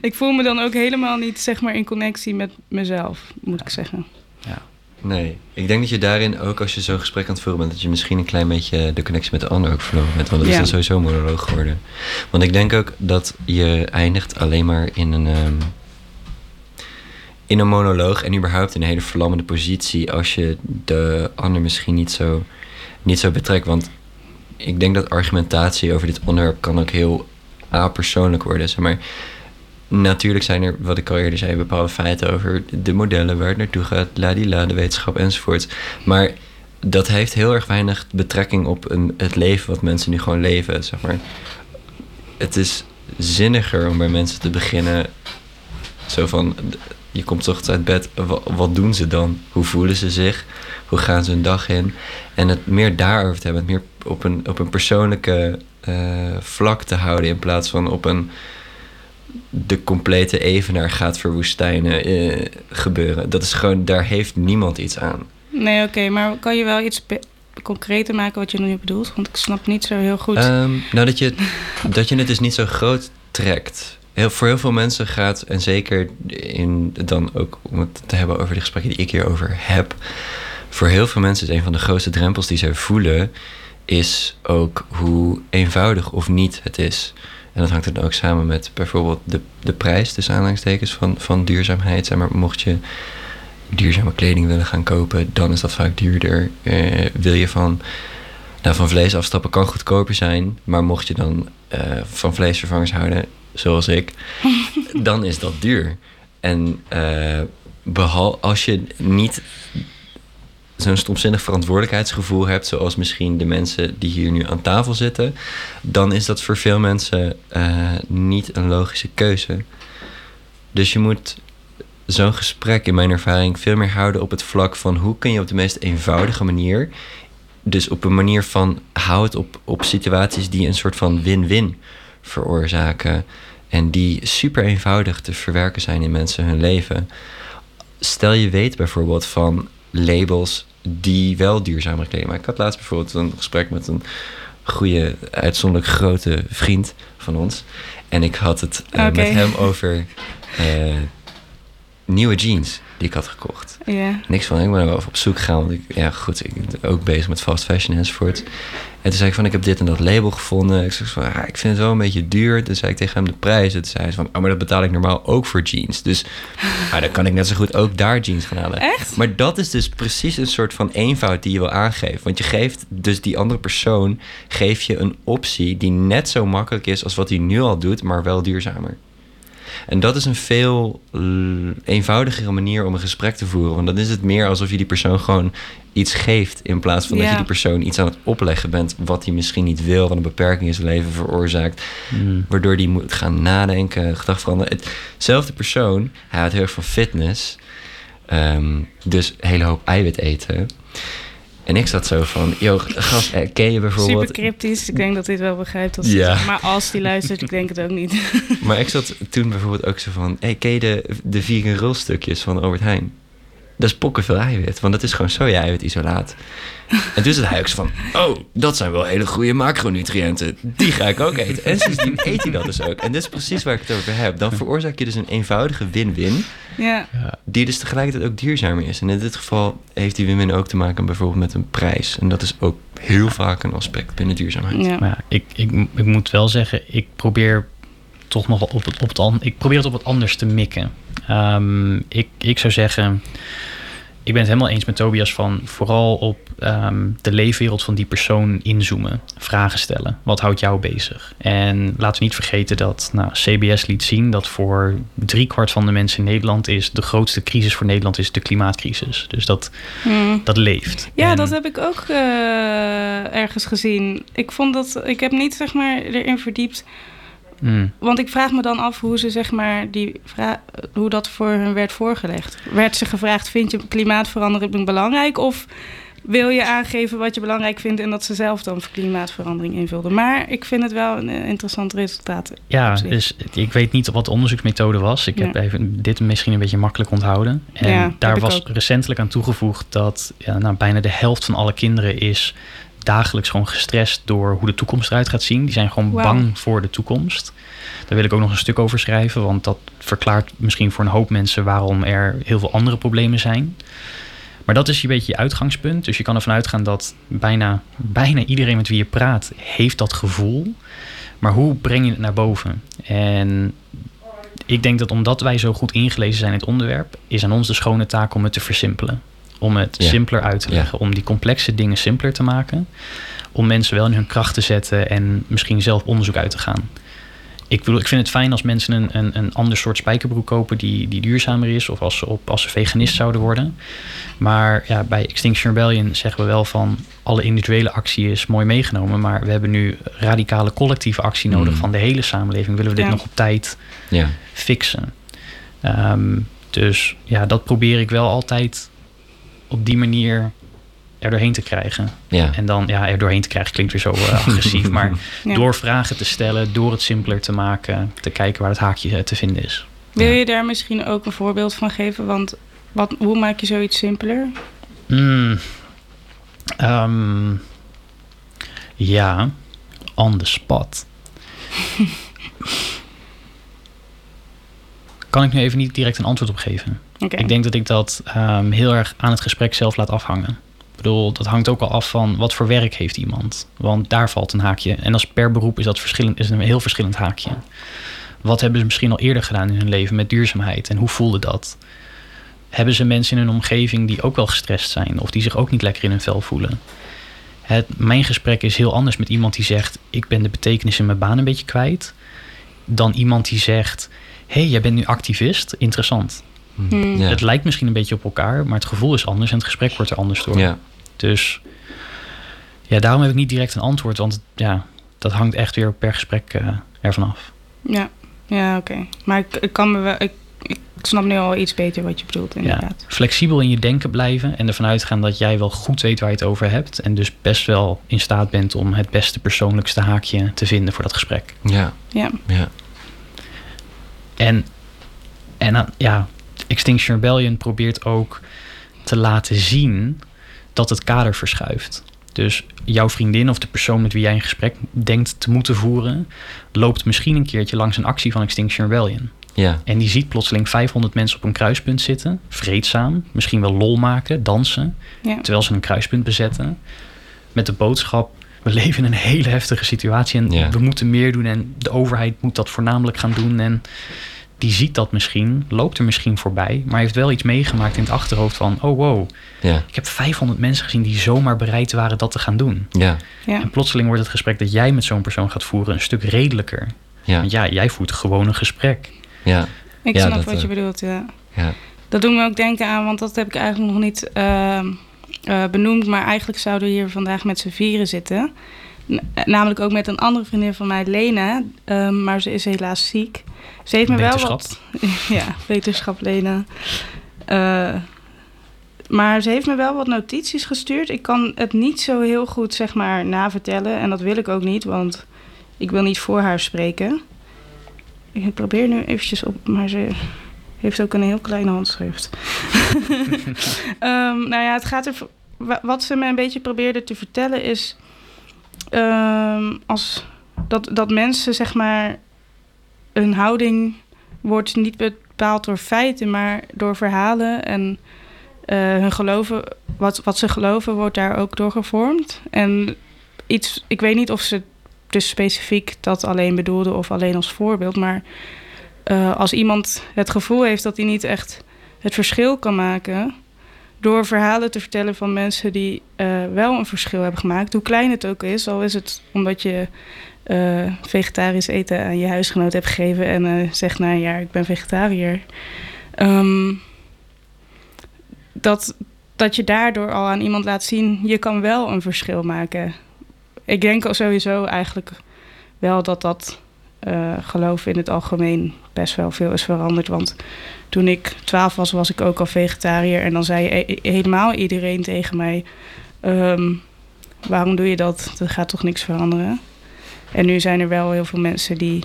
ik voel me dan ook helemaal niet zeg maar in connectie met mezelf, moet ik zeggen. Nee, ik denk dat je daarin ook als je zo'n gesprek aan het voeren bent, dat je misschien een klein beetje de connectie met de ander ook verloren bent. Want dat Ja. is dan sowieso monoloog geworden. Want ik denk ook dat je eindigt alleen maar in een, ehm, in een monoloog en überhaupt in een hele verlammende positie als je de ander misschien niet zo, niet zo betrekt. Want ik denk dat argumentatie over dit onderwerp kan ook heel apersoonlijk worden. Zeg maar, Natuurlijk zijn er, wat ik al eerder zei, bepaalde feiten over de modellen, waar het naartoe gaat, ladila, de wetenschap enzovoort. Maar dat heeft heel erg weinig betrekking op een, het leven wat mensen nu gewoon leven. Zeg maar. Het is zinniger om bij mensen te beginnen. Zo van, je komt ochtends uit bed, wa- wat doen ze dan? Hoe voelen ze zich? Hoe gaan ze hun dag in? En het meer daarover te hebben, het meer op een, op een persoonlijke eh, vlak te houden in plaats van op een de complete evenaar gaat verwoestijnen eh, gebeuren. Dat is gewoon, daar heeft niemand iets aan. Nee, oké, maar kan je wel iets concreter maken wat je nu bedoelt? Want ik snap niet zo heel goed. Ehm, nou, dat je, dat je het dus niet zo groot trekt. Voor heel veel mensen gaat, en zeker in, dan ook om het te hebben over de gesprekken die ik hierover heb. Voor heel veel mensen is een van de grootste drempels die ze voelen, is ook hoe eenvoudig of niet het is. En dat hangt dan ook samen met bijvoorbeeld de, de prijs, tussen aanhalingstekens, van, van duurzaamheid. Zeg maar, mocht je duurzame kleding willen gaan kopen, dan is dat vaak duurder. Eh, wil je van, nou, van vlees afstappen kan goedkoper zijn, maar mocht je dan eh, van vleesvervangers houden, zoals ik, dan is dat duur. En uh, behal, als je niet zo'n stomzinnig verantwoordelijkheidsgevoel hebt, zoals misschien de mensen die hier nu aan tafel zitten, dan is dat voor veel mensen uh, niet een logische keuze. Dus je moet zo'n gesprek in mijn ervaring veel meer houden op het vlak van hoe kun je op de meest eenvoudige manier, dus op een manier van hou het op, op situaties die een soort van win-win veroorzaken en die super eenvoudig te verwerken zijn in mensen hun leven. Stel je weet bijvoorbeeld van labels die wel duurzamer kleding maken. Ik had laatst bijvoorbeeld een gesprek met een goede, uitzonderlijk grote vriend van ons. En ik had het uh, Oké. met hem over uh, nieuwe jeans die ik had gekocht. Niks van, ik ben er wel op zoek gegaan. Want ik, ja, goed, ik ben ook bezig met fast fashion enzovoort. En toen zei ik van, ik heb dit en dat label gevonden. Ik zei van, ik vind het wel een beetje duur. Toen zei ik tegen hem de prijs. En toen zei hij van, oh, maar dat betaal ik normaal ook voor jeans. Dus maar dan kan ik net zo goed ook daar jeans gaan halen. Echt? Maar dat is dus precies een soort van eenvoud die je wil aangeven. Want je geeft dus die andere persoon, geef je een optie die net zo makkelijk is als wat hij nu al doet, maar wel duurzamer. En dat is een veel eenvoudigere manier om een gesprek te voeren. Want dan is het meer alsof je die persoon gewoon iets geeft. In plaats van Ja. dat je die persoon iets aan het opleggen bent. wat hij misschien niet wil, wat een beperking in zijn leven veroorzaakt. Mm. Waardoor die moet gaan nadenken, gedachten veranderen. Hetzelfde persoon, hij houdt heel erg van fitness. Ehm, dus een hele hoop eiwit eten. En ik zat zo van, joh, gast, eh, ken je bijvoorbeeld... Super cryptisch. Ik denk dat hij het wel begrijpt. Als Ja. Maar als hij luistert, ik denk het ook niet. Maar ik zat toen bijvoorbeeld ook zo van... Hey, ken je de, de vegan rolstukjes van Albert Heijn? Dat is pokken veel eiwit, want dat is gewoon soja-eiwitisolaat. En toen zei hij ook zo van... Oh, dat zijn wel hele goede macronutriënten. Die ga ik ook eten. En sindsdien eet hij dat dus ook. En dit is precies waar ik het over heb. Dan veroorzaak je dus een eenvoudige win-win... ja. die dus tegelijkertijd ook duurzamer is. En in dit geval heeft die win-win ook te maken bijvoorbeeld met een prijs. En dat is ook heel vaak een aspect binnen duurzaamheid. ja. Maar ja, ik, ik, ik moet wel zeggen, ik probeer toch nog wel op het, op het ik probeer het op wat anders te mikken. Ehm, ik, ik zou zeggen, ik ben het helemaal eens met Tobias van vooral op ehm, de leefwereld van die persoon inzoomen, vragen stellen. Wat houdt jou bezig? En laten we niet vergeten dat nou, CBS liet zien dat voor driekwart van de mensen in Nederland is de grootste crisis voor Nederland is de klimaatcrisis. Dus dat, Hmm. dat leeft. Ja, En- dat heb ik ook eh, ergens gezien. Ik vond dat, ik heb niet zeg maar erin verdiept. Mm. Want ik vraag me dan af hoe ze zeg maar die hoe dat voor hun werd voorgelegd. Werd ze gevraagd: vind je klimaatverandering belangrijk? Of wil je aangeven wat je belangrijk vindt en dat ze zelf dan voor klimaatverandering invulden? Maar ik vind het wel een eh, interessant resultaat. Ja, dus ik weet niet wat de onderzoeksmethode was. Ik heb even dit misschien een beetje makkelijk onthouden. En Ja, daar was recentelijk aan toegevoegd dat ja, nou, bijna de helft van alle kinderen is dagelijks gewoon gestrest door hoe de toekomst eruit gaat zien. Die zijn gewoon bang voor de toekomst. Daar wil ik ook nog een stuk over schrijven, want dat verklaart misschien voor een hoop mensen waarom er heel veel andere problemen zijn. Maar dat is een beetje je uitgangspunt. Dus je kan ervan uitgaan dat bijna, bijna iedereen met wie je praat heeft dat gevoel. Maar hoe breng je het naar boven? En ik denk dat omdat wij zo goed ingelezen zijn in het onderwerp, is aan ons de schone taak om het te versimpelen. Om het Ja. simpeler uit te Ja. leggen. Om die complexe dingen simpeler te maken. Om mensen wel in hun kracht te zetten en misschien zelf onderzoek uit te gaan. Ik, bedoel, ik vind het fijn als mensen een, een, een ander soort spijkerbroek kopen die, die duurzamer is. Of als ze, op, als ze veganist zouden worden. Maar ja, bij Extinction Rebellion zeggen we wel van alle individuele actie is mooi meegenomen. Maar we hebben nu radicale collectieve actie nodig Mm. van de hele samenleving. Willen we dit Ja. nog op tijd Ja. fixen? Ehm, dus ja, dat probeer ik wel altijd op die manier er doorheen te krijgen. ja. En dan, ja, er doorheen te krijgen klinkt weer zo eh, agressief. maar Ja. door vragen te stellen, door het simpeler te maken, te kijken waar het haakje eh, te vinden is. Wil Ja. je daar misschien ook een voorbeeld van geven? Want wat, hoe maak je zoiets simpeler? Mm. Ehm, ja, on the spot. kan ik nu even niet direct een antwoord op geven. Ik denk dat ik dat ehm, heel erg aan het gesprek zelf laat afhangen. Ik bedoel, dat hangt ook al af van wat voor werk heeft iemand. Want daar valt een haakje. En als per beroep is dat verschillend, is een heel verschillend haakje. Wat hebben ze misschien al eerder gedaan in hun leven met duurzaamheid? En hoe voelde dat? Hebben ze mensen in hun omgeving die ook wel gestrest zijn? Of die zich ook niet lekker in hun vel voelen? Het, mijn gesprek is heel anders met iemand die zegt... ik ben de betekenis in mijn baan een beetje kwijt. dan iemand die zegt: Hé, hey, jij bent nu activist. Interessant. Hmm. Ja. Het lijkt misschien een beetje op elkaar, maar het gevoel is anders en het gesprek wordt er anders door. Ja. Dus ja, daarom heb ik niet direct een antwoord, want ja, dat hangt echt weer per gesprek eh, ervan af. Ja, ja oké. Maar ik, ik kan me wel... Ik, ik snap nu al iets beter wat je bedoelt, Ja, inderdaad. flexibel in je denken blijven en ervan uitgaan dat jij wel goed weet waar je het over hebt. En dus best wel in staat bent om het beste persoonlijkste haakje te vinden voor dat gesprek. Ja. Ja. Ja. En, en dan, ja, Extinction Rebellion probeert ook te laten zien dat het kader verschuift. Dus jouw vriendin of de persoon met wie jij een gesprek denkt te moeten voeren, loopt misschien een keertje langs een actie van Extinction Rebellion. Ja. En die ziet plotseling 500 mensen op een kruispunt zitten, vreedzaam, misschien wel lol maken, dansen, Ja. terwijl ze een kruispunt bezetten. Met de boodschap: we leven in een hele heftige situatie en Ja. we moeten meer doen en de overheid moet dat voornamelijk gaan doen. En die ziet dat misschien, loopt er misschien voorbij, maar heeft wel iets meegemaakt in het achterhoofd van: oh wow, Ja. ik heb 500 mensen gezien die zomaar bereid waren dat te gaan doen. Ja. Ja. En plotseling wordt het gesprek dat jij met zo'n persoon gaat voeren een stuk redelijker. Ja. Want ja, jij voert gewoon een gesprek. Ja. Ik Ja, snap dat, wat je eh, bedoelt, ja. Ja. Dat doet me ook denken aan, want dat heb ik eigenlijk nog niet ehm, eh, benoemd. Maar eigenlijk zouden we hier vandaag met z'n vieren zitten. Namelijk ook met een andere vriendin van mij, Lena. Ehm, maar ze is helaas ziek. Ze heeft me wel wat... ja, wetenschap, Lena. Eh, maar ze heeft me wel wat notities gestuurd. Ik kan het niet zo heel goed, zeg maar, navertellen. En dat wil ik ook niet, want ik wil niet voor haar spreken. Ik probeer nu eventjes op, maar ze heeft ook een heel kleine handschrift. Ehm, nou ja, het gaat er. wa- Wat ze me een beetje probeerde te vertellen is. Ehm, als dat, dat mensen, zeg maar. Hun houding wordt niet bepaald door feiten, maar door verhalen. En eh, hun geloven, wat, wat ze geloven, wordt daar ook door gevormd. En iets, ik weet niet of ze dus specifiek dat alleen bedoelde of alleen als voorbeeld, maar eh, als iemand het gevoel heeft dat hij niet echt het verschil kan maken. Door verhalen te vertellen van mensen die eh, wel een verschil hebben gemaakt, hoe klein het ook is, al is het omdat je eh, vegetarisch eten aan je huisgenoot hebt gegeven en eh, zegt: Nou ja, ik ben vegetariër. Ehm, dat, dat je daardoor al aan iemand laat zien: je kan wel een verschil maken. Ik denk al sowieso eigenlijk wel dat dat eh, geloof in het algemeen best wel veel is veranderd. Want toen ik 12 was, was ik ook al vegetariër. En dan zei helemaal iedereen tegen mij: ehm, Waarom doe je dat? Er gaat toch niks veranderen? En nu zijn er wel heel veel mensen die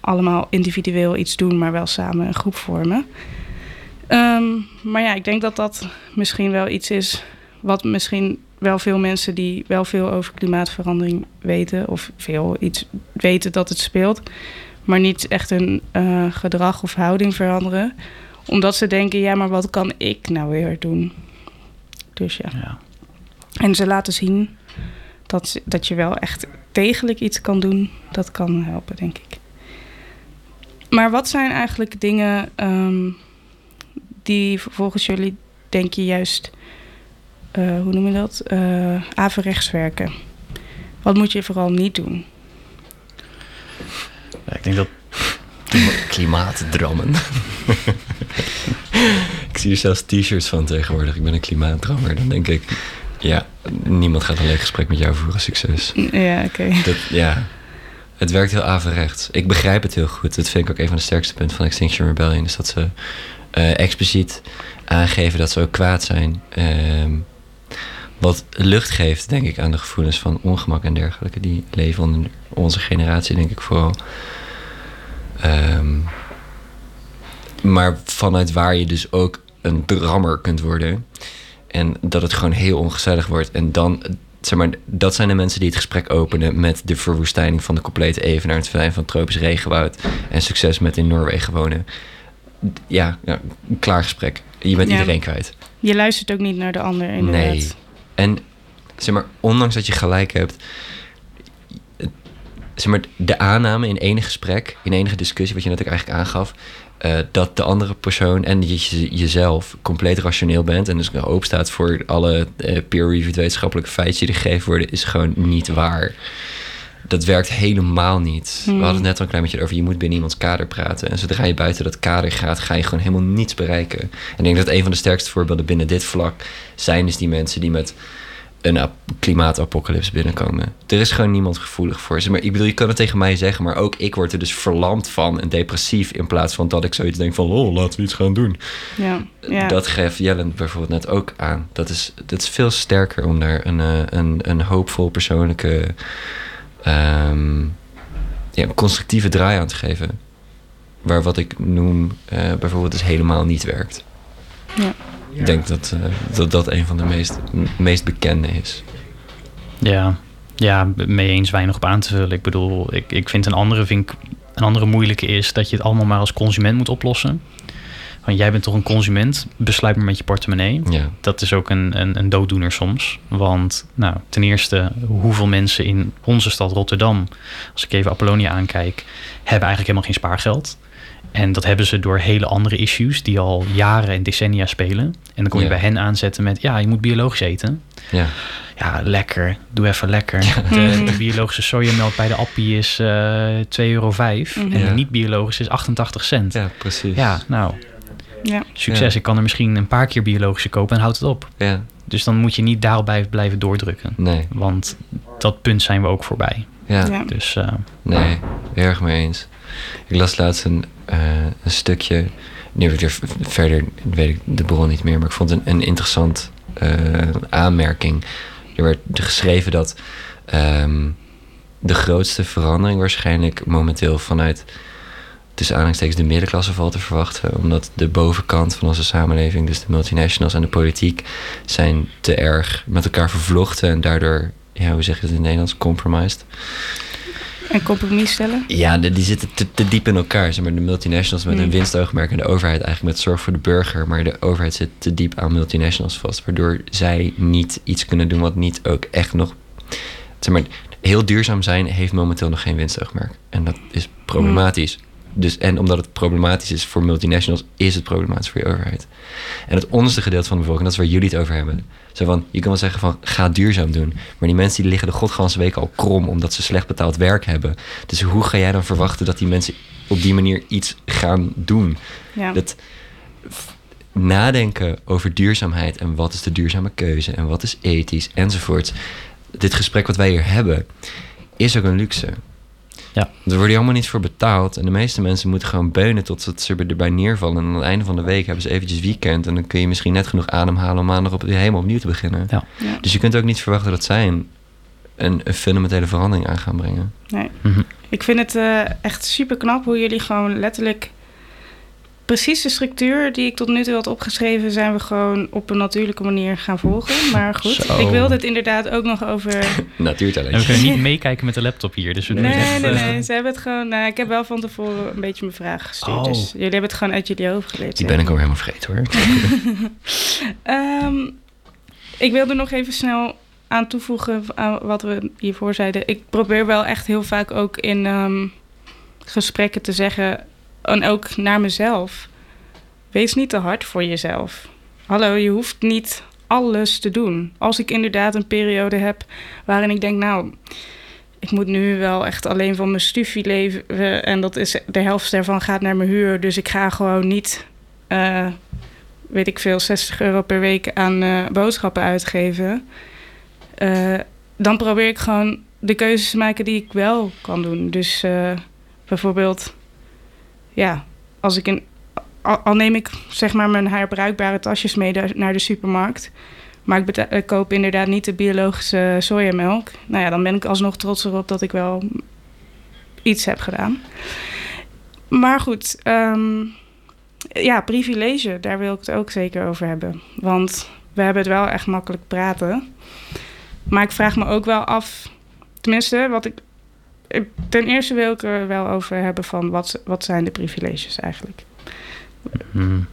allemaal individueel iets doen, maar wel samen een groep vormen. Ehm, maar ja, ik denk dat dat misschien wel iets is wat misschien wel veel mensen die wel veel over klimaatverandering weten, of veel iets weten dat het speelt, maar niet echt hun eh, gedrag of houding veranderen, omdat ze denken: ja, maar wat kan ik nou weer doen? Dus ja. Ja. En ze laten zien dat, dat je wel echt degelijk iets kan doen. Dat kan helpen, denk ik. Maar wat zijn eigenlijk dingen ehm, die volgens jullie, denk je, juist, hoe noem je dat, eh averechts werken? Wat moet je vooral niet doen? Ja, ik denk dat Klimaatdrammen. ik zie er zelfs t-shirts van tegenwoordig. Ik ben een klimaatdrammer. Dan denk ik, ja, niemand gaat een leuk gesprek met jou voeren. Succes. Ja, oké. Dat, ja, het werkt heel averechts. Ik begrijp het heel goed. Dat vind ik ook een van de sterkste punten van Extinction Rebellion. Is dat ze eh, expliciet aangeven dat ze ook kwaad zijn. Ehm, wat lucht geeft, denk ik, aan de gevoelens van ongemak en dergelijke. Die leven onder onze generatie, denk ik vooral. Ehm, maar vanuit waar je dus ook een drammer kunt worden. En dat het gewoon heel ongezellig wordt. En dan, zeg maar, dat zijn de mensen die het gesprek openen met de verwoestijning van de complete evenaar, het verdwijnen van tropisch regenwoud en succes met in Noorwegen wonen. Ja, ja een klaar gesprek. Je bent Ja. iedereen kwijt. Je luistert ook niet naar de ander, inderdaad. Nee. En zeg maar, ondanks dat je gelijk hebt, zeg maar, de aanname in enig gesprek, in enige discussie, wat je net ook eigenlijk aangaf, eh, dat de andere persoon en je, jezelf compleet rationeel bent en dus open staat voor alle eh, peer-reviewed wetenschappelijke feitjes die gegeven worden, is gewoon niet waar. Dat werkt helemaal niet. Hmm. We hadden het net al een klein beetje over, je moet binnen iemands kader praten. En zodra je buiten dat kader gaat, ga je gewoon helemaal niets bereiken. En ik denk dat een van de sterkste voorbeelden binnen dit vlak zijn dus die mensen die met een ap- klimaatapocalypse binnenkomen. Er is gewoon niemand gevoelig voor ze. Maar ik bedoel, je kan het tegen mij zeggen, maar ook ik word er dus verlamd van en depressief in plaats van dat ik zoiets denk van, oh, laten we iets gaan doen. Ja, ja. Dat geeft Jellen bijvoorbeeld net ook aan. Dat is, dat is veel sterker om daar een, eh, een, een hoopvol persoonlijke, ehm, ja, een constructieve draai aan te geven. Waar wat ik noem eh, bijvoorbeeld dus helemaal niet werkt. Ja. Ik denk dat, eh, dat dat een van de meest, meest bekende is. Ja, ja, mee eens weinig op aan te vullen. Ik bedoel, ik, ik vind een andere, vind ik, een andere moeilijke is dat je het allemaal maar als consument moet oplossen. Want jij bent toch een consument, besluit maar met je portemonnee. Ja, Dat is ook een, een, een dooddoener soms. Want nou, ten eerste, hoeveel mensen in onze stad Rotterdam, als ik even Apollonia aankijk, hebben eigenlijk helemaal geen spaargeld. En dat hebben ze door hele andere issues die al jaren en decennia spelen. En dan kom je Ja. bij hen aanzetten met, ja, je moet biologisch eten. ja, Ja, lekker. Doe even lekker. De, de biologische sojamelk bij de appie is eh 2,05 euro. En de Ja. niet-biologische is 88 cent. Ja, ja precies. nou, ja. succes. Ja. Ik kan er misschien een paar keer biologische kopen en houdt het op. Ja, Dus dan moet je niet daarop blijven, doordrukken. nee. Want dat punt zijn we ook voorbij. Ja, Ja. Dus eh, nee, erg mee eens. Ik las laatst een, eh, een stukje. Nu er verder, weet ik de bron niet meer, maar ik vond een, een interessant eh, aanmerking. Er werd geschreven dat ehm, de grootste verandering waarschijnlijk momenteel vanuit tussen aanhalingstekens de middenklasse valt te verwachten. Omdat de bovenkant van onze samenleving, dus de multinationals en de politiek, zijn te erg met elkaar vervlochten en daardoor, ja, hoe zeg je dat in het Nederlands, compromised. En compromis stellen. Ja, de- die zitten te, te diep in elkaar. Zeg maar, de multinationals met Hmm. een winstoogmerk en de overheid eigenlijk met zorg voor de burger. Maar de overheid zit te diep aan multinationals vast. Waardoor zij niet iets kunnen doen wat niet ook echt nog... Zeg maar, heel duurzaam zijn heeft momenteel nog geen winstoogmerk. En dat is problematisch. Dus, en omdat het problematisch is voor multinationals, is het problematisch voor je overheid. En het onderste gedeelte van de bevolking, dat is waar jullie het over hebben. Zo van, je kan wel zeggen van, ga duurzaam doen. Maar die mensen die liggen de godganse week al krom omdat ze slecht betaald werk hebben. Dus hoe ga jij dan verwachten dat die mensen op die manier iets gaan doen? Ja. Dat nadenken over duurzaamheid en wat is de duurzame keuze en wat is ethisch enzovoort. Dit gesprek wat wij hier hebben, is ook een luxe. Ja. Daar worden je allemaal niet voor betaald. En de meeste mensen moeten gewoon beunen tot ze erbij neervallen. En aan het einde van de week hebben ze eventjes weekend. En dan kun je misschien net genoeg ademhalen om maandag op, helemaal opnieuw te beginnen. Ja. Ja. Dus je kunt ook niet verwachten dat zij een, een, een fundamentele verandering aan gaan brengen. Nee. mhm. Ik vind het eh, echt super knap hoe jullie gewoon letterlijk precies de structuur die ik tot nu toe had opgeschreven, zijn we gewoon op een natuurlijke manier gaan volgen. Maar goed, Zo. ik wilde het inderdaad ook nog over. En we Natuurtalent. kunnen niet meekijken met de laptop hier. Dus we doen Nee, echt, nee, nee. Ze hebben het gewoon. nou, ik heb wel van tevoren een beetje mijn vragen gestuurd. Oh. Dus jullie hebben het gewoon uit jullie hoofd geleerd. Die ben ik alweer helemaal vergeten hoor. Ehm, ik wilde nog even snel aan toevoegen aan wat we hiervoor zeiden. Ik probeer wel echt heel vaak ook in ehm, gesprekken te zeggen, en ook naar mezelf. Wees niet te hard voor jezelf. Hallo, je hoeft niet alles te doen. Als ik inderdaad een periode heb waarin ik denk, nou, ik moet nu wel echt alleen van mijn studie leven. En dat is de helft daarvan gaat naar mijn huur. Dus ik ga gewoon niet, eh, weet ik veel, 60 euro per week aan eh, boodschappen uitgeven. Eh, dan probeer ik gewoon de keuzes te maken die ik wel kan doen. Dus bijvoorbeeld, ja, als ik een. Al, neem ik zeg maar mijn herbruikbare tasjes mee naar de supermarkt. Maar ik koop inderdaad niet de biologische sojamelk. Nou ja, dan ben ik alsnog trots erop dat ik wel iets heb gedaan. Maar goed, ehm, ja, privilege, daar wil ik het ook zeker over hebben. Want we hebben het wel echt makkelijk praten. Maar ik vraag me ook wel af, tenminste, wat ik. Ten eerste wil ik er wel over hebben van wat, wat zijn de privileges eigenlijk. Hmm.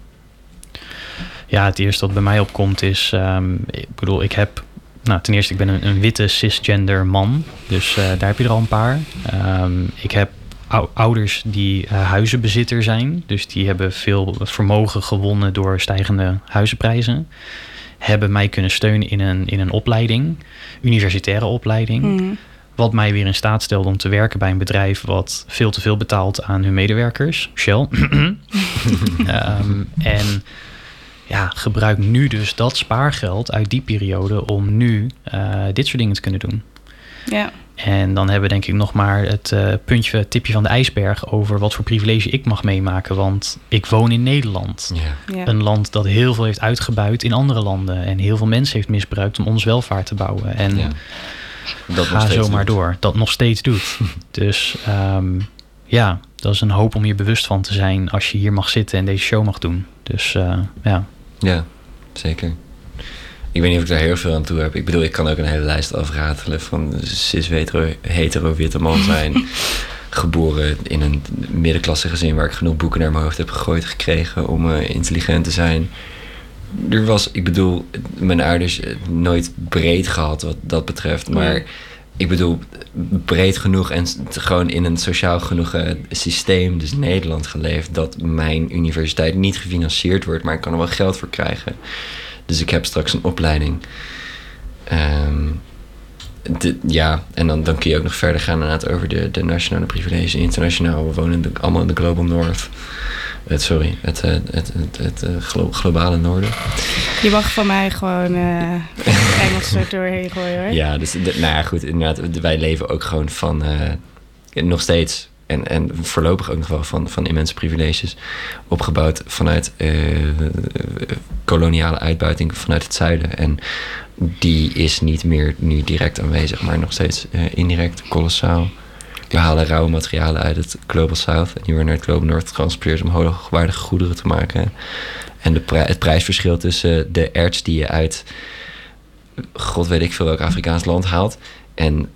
Ja, het eerste wat bij mij opkomt is, ehm, ik bedoel, ik heb, nou ten eerste, ik ben een, een witte cisgender man, dus eh, daar heb je er al een paar. Ehm, ik heb ou- ouders die eh, huizenbezitter zijn, dus die hebben veel vermogen gewonnen door stijgende huizenprijzen. Hebben mij kunnen steunen in een, in een opleiding, universitaire opleiding. Mhm. Wat mij weer in staat stelde om te werken bij een bedrijf wat veel te veel betaalt aan hun medewerkers, Shell. Ehm, en ja, gebruik nu dus dat spaargeld uit die periode om nu eh, dit soort dingen te kunnen doen. Ja. En dan hebben we denk ik nog maar het uh, puntje, het tipje van de ijsberg over wat voor privilege ik mag meemaken. Want ik woon in Nederland. Ja. ja. Een land dat heel veel heeft uitgebuit in andere landen. En heel veel mensen heeft misbruikt om ons welvaart te bouwen. En Ja. Dat ga zo maar doet. door. Dat nog steeds doet. dus ehm, ja, dat is een hoop om hier bewust van te zijn als je hier mag zitten en deze show mag doen. Dus eh, ja. Ja, zeker. Ik weet niet of ik daar heel veel aan toe heb. Ik bedoel, ik kan ook een hele lijst afratelen van cis hetero, hetero witte man zijn. geboren in een middenklasse gezin waar ik genoeg boeken naar mijn hoofd heb gegooid gekregen om eh, intelligent te zijn. Er was, ik bedoel, mijn ouders eh, nooit breed gehad wat dat betreft. Maar Nee. ik bedoel, breed genoeg en gewoon in een sociaal genoeg systeem, dus Nederland geleefd, dat mijn universiteit niet gefinancierd wordt, maar ik kan er wel geld voor krijgen. Dus ik heb straks een opleiding. Ehm, de- ja, en dan, dan kun je ook nog verder gaan inderdaad over de, de nationale privileges. Internationaal, we wonen in de- allemaal in de Global North. Het, sorry, het, eh, het, het, het, eh, glo- globale noorden. Je mag van mij gewoon eh Engels er doorheen gooien hoor. Ja, dus de- nou ja, goed, inderdaad, wij leven ook gewoon van, eh, nog steeds, en, en voorlopig ook nog wel van, van immense privileges, opgebouwd vanuit eh, koloniale uitbuiting vanuit het zuiden. En die is niet meer nu direct aanwezig, maar nog steeds eh, indirect, kolossaal. We halen rauwe materialen uit het Global South en die worden naar het Global North getransporteerd om hoogwaardige goederen te maken. En de pri- het prijsverschil tussen de erts die je uit god weet ik veel welk Afrikaans land haalt. En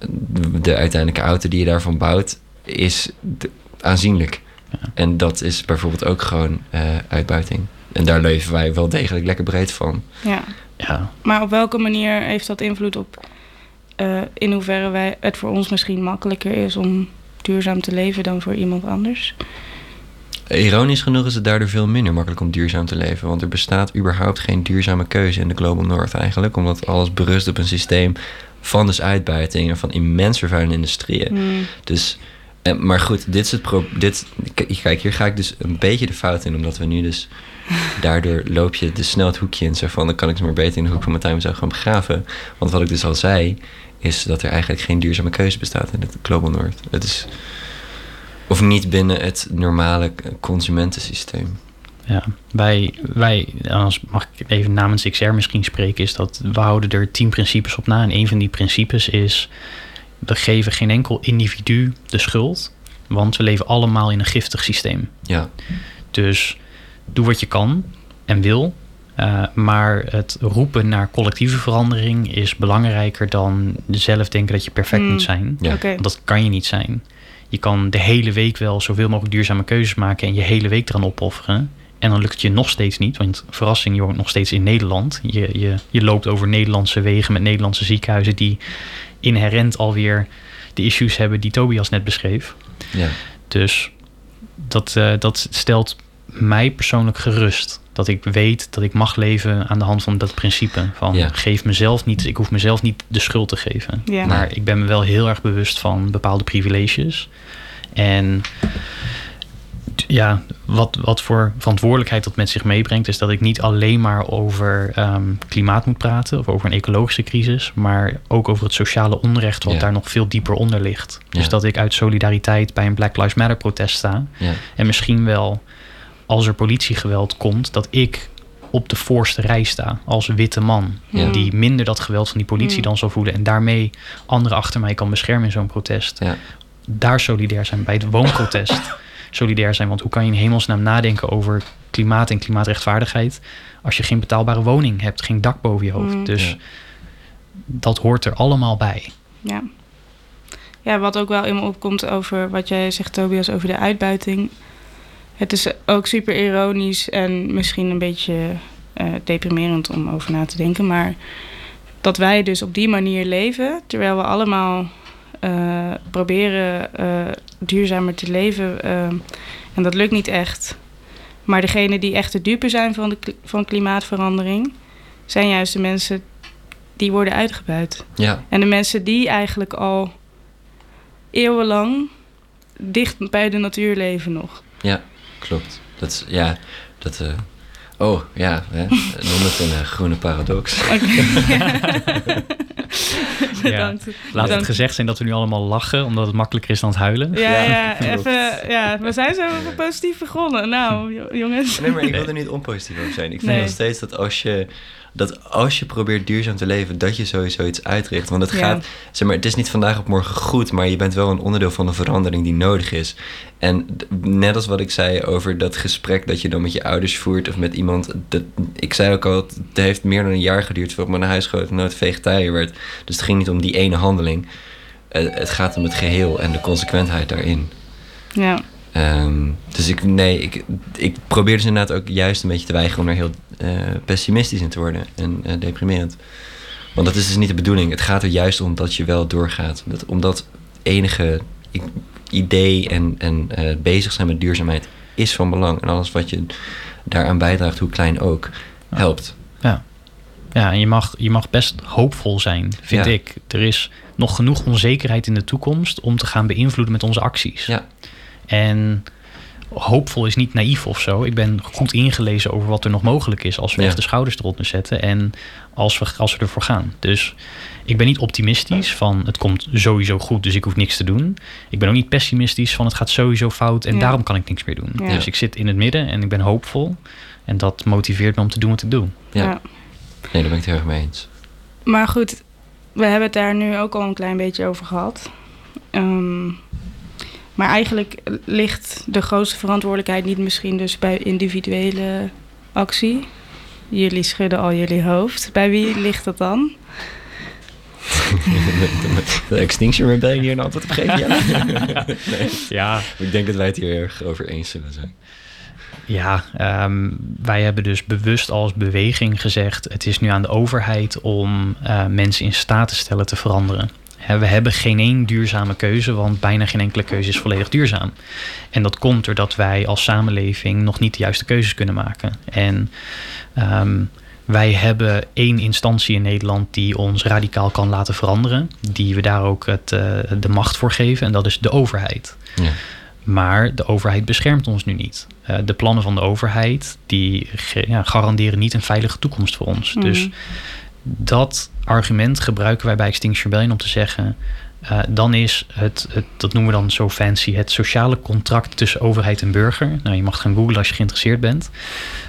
de uiteindelijke auto die je daarvan bouwt, is aanzienlijk. En dat is bijvoorbeeld ook gewoon eh, uitbuiting. En daar leven wij wel degelijk lekker breed van. Ja. Ja. Maar op welke manier heeft dat invloed op eh, in hoeverre wij, het voor ons misschien makkelijker is om duurzaam te leven dan voor iemand anders? Ironisch genoeg is het daardoor veel minder makkelijk om duurzaam te leven. Want er bestaat überhaupt geen duurzame keuze in de Global North eigenlijk. Omdat alles berust op een systeem van dus uitbuiting en van immens vervuilende industrieën. Hmm. Dus, eh, maar goed, dit is het pro dit, k- Kijk, hier ga ik dus een beetje de fout in, omdat we nu dus. Daardoor loop je dus snel het hoekje in. Zo van, dan kan ik ze maar beter in de hoek van mijn tuin zo gaan begraven. Want wat ik dus al zei, is dat er eigenlijk geen duurzame keuze bestaat in het Global North. Het is. Of niet binnen het normale consumentensysteem. Ja, wij, wij, anders mag ik even namens XR misschien spreken, is dat we houden er tien principes op na. En een van die principes is, we geven geen enkel individu de schuld, want we leven allemaal in een giftig systeem. Ja, Dus doe wat je kan en wil, eh, maar het roepen naar collectieve verandering is belangrijker dan zelf denken dat je perfect Hmm. moet zijn. Ja. Oké. Want dat kan je niet zijn. Je kan de hele week wel zoveel mogelijk duurzame keuzes maken en je hele week eraan opofferen. En dan lukt het je nog steeds niet, want verrassing, je woont nog steeds in Nederland. Je, je, je loopt over Nederlandse wegen met Nederlandse ziekenhuizen die inherent alweer de issues hebben die Tobias net beschreef. ja, Dus dat, eh, dat stelt mij persoonlijk gerust. Dat ik weet dat ik mag leven aan de hand van dat principe. Van Ja. geef mezelf niet, ik hoef mezelf niet de schuld te geven. Ja. Maar ik ben me wel heel erg bewust van bepaalde privileges. En ja, wat, wat voor verantwoordelijkheid dat met zich meebrengt, is dat ik niet alleen maar over ehm, klimaat moet praten of over een ecologische crisis, maar ook over het sociale onrecht wat Ja. daar nog veel dieper onder ligt. Dus dat ik uit solidariteit bij een Black Lives Matter protest sta. ja, En misschien wel als er politiegeweld komt, dat ik op de voorste rij sta als witte man. Ja. Die minder dat geweld van die politie Mm. dan zal voelen. En daarmee anderen achter mij kan beschermen in zo'n protest. ja. Daar solidair zijn bij het woonprotest. solidair zijn. Want hoe kan je in hemelsnaam nadenken over klimaat en klimaatrechtvaardigheid. als je geen betaalbare woning hebt, geen dak boven je hoofd. Mm. Dus Ja. dat hoort er allemaal bij. Ja. ja, wat ook wel in me opkomt over wat jij zegt, Tobias, over de uitbuiting. Het is ook super ironisch en misschien een beetje eh, deprimerend om over na te denken. Maar dat wij dus op die manier leven, terwijl we allemaal eh, proberen eh, duurzamer te leven. en dat lukt niet echt. Maar degene die echt de dupe zijn van, de, van klimaatverandering, zijn juist de mensen die worden uitgebuit. ja. En de mensen die eigenlijk al eeuwenlang dicht bij de natuur leven nog. Ja, klopt. Dat is, ja, dat... eh, oh, ja, hè. noem het een eh, groene paradox. Bedankt. Laat het gezegd zijn dat we nu allemaal lachen, omdat het makkelijker is dan het huilen. Ja, Ja, even, ja, we zijn zo even positief begonnen. Nou, jo- jongens. Nee, maar ik wil er niet onpositief over zijn. Ik vind Nee. nog steeds dat als je... Dat als je probeert duurzaam te leven, dat je sowieso iets uitricht. Want het Ja. gaat, zeg maar, het is niet vandaag op morgen goed, maar je bent wel een onderdeel van de verandering die nodig is. En net als wat ik zei over dat gesprek dat je dan met je ouders voert of met iemand. Dat, ik zei ook al, het heeft meer dan een jaar geduurd voordat mijn huisgenoot vegetariër werd. Dus het ging niet om die ene handeling. Eh, het gaat om het geheel en de consequentheid daarin. Ja, Ehm, dus ik, nee, ik, ik probeer dus inderdaad ook juist een beetje te weigeren om er heel eh, pessimistisch in te worden en eh, deprimerend. Want dat is dus niet de bedoeling. Het gaat er juist om dat je wel doorgaat. Dat, omdat enige idee en, en eh, bezig zijn met duurzaamheid is van belang. En alles wat je daaraan bijdraagt, hoe klein ook, helpt. Ja, ja en je mag, je mag best hoopvol zijn, vind Ja. ik. Er is nog genoeg onzekerheid in de toekomst om te gaan beïnvloeden met onze acties. Ja, En hoopvol is niet naïef of zo. Ik ben goed ingelezen over wat er nog mogelijk is als we Ja. echt de schouders eronder zetten en als we, als we ervoor gaan. Dus ik ben niet optimistisch van het komt sowieso goed, dus ik hoef niks te doen. Ik ben ook niet pessimistisch van het gaat sowieso fout en Ja. daarom kan ik niks meer doen. Ja. Dus ik zit in het midden en ik ben hoopvol. En dat motiveert me om te doen wat ik doe. ja. ja. Nee, daar ben ik het heel erg mee eens. Maar goed, we hebben het daar nu ook al een klein beetje over gehad. Ehm, maar eigenlijk ligt de grootste verantwoordelijkheid niet misschien dus bij individuele actie. Jullie schudden al jullie hoofd. Bij wie ligt dat dan? de Extinction Rebellion hier een antwoord op geven? Ja. nee. Ja, Ik denk dat wij het hier erg over eens zullen zijn. Ja, ehm, wij hebben dus bewust als beweging gezegd: het is nu aan de overheid om eh, mensen in staat te stellen te veranderen. We hebben geen één duurzame keuze, want bijna geen enkele keuze is volledig duurzaam. En dat komt doordat wij als samenleving nog niet de juiste keuzes kunnen maken. En ehm, wij hebben één instantie in Nederland die ons radicaal kan laten veranderen, die we daar ook het, eh, de macht voor geven, en dat is de overheid. Ja. Maar de overheid beschermt ons nu niet. Eh, de plannen van de overheid die ja, garanderen niet een veilige toekomst voor ons. Mhm. Dus dat argument gebruiken wij bij Extinction Rebellion om te zeggen... eh, dan is het, het, dat noemen we dan zo fancy, het sociale contract tussen overheid en burger. Nou, je mag gaan googlen als je geïnteresseerd bent.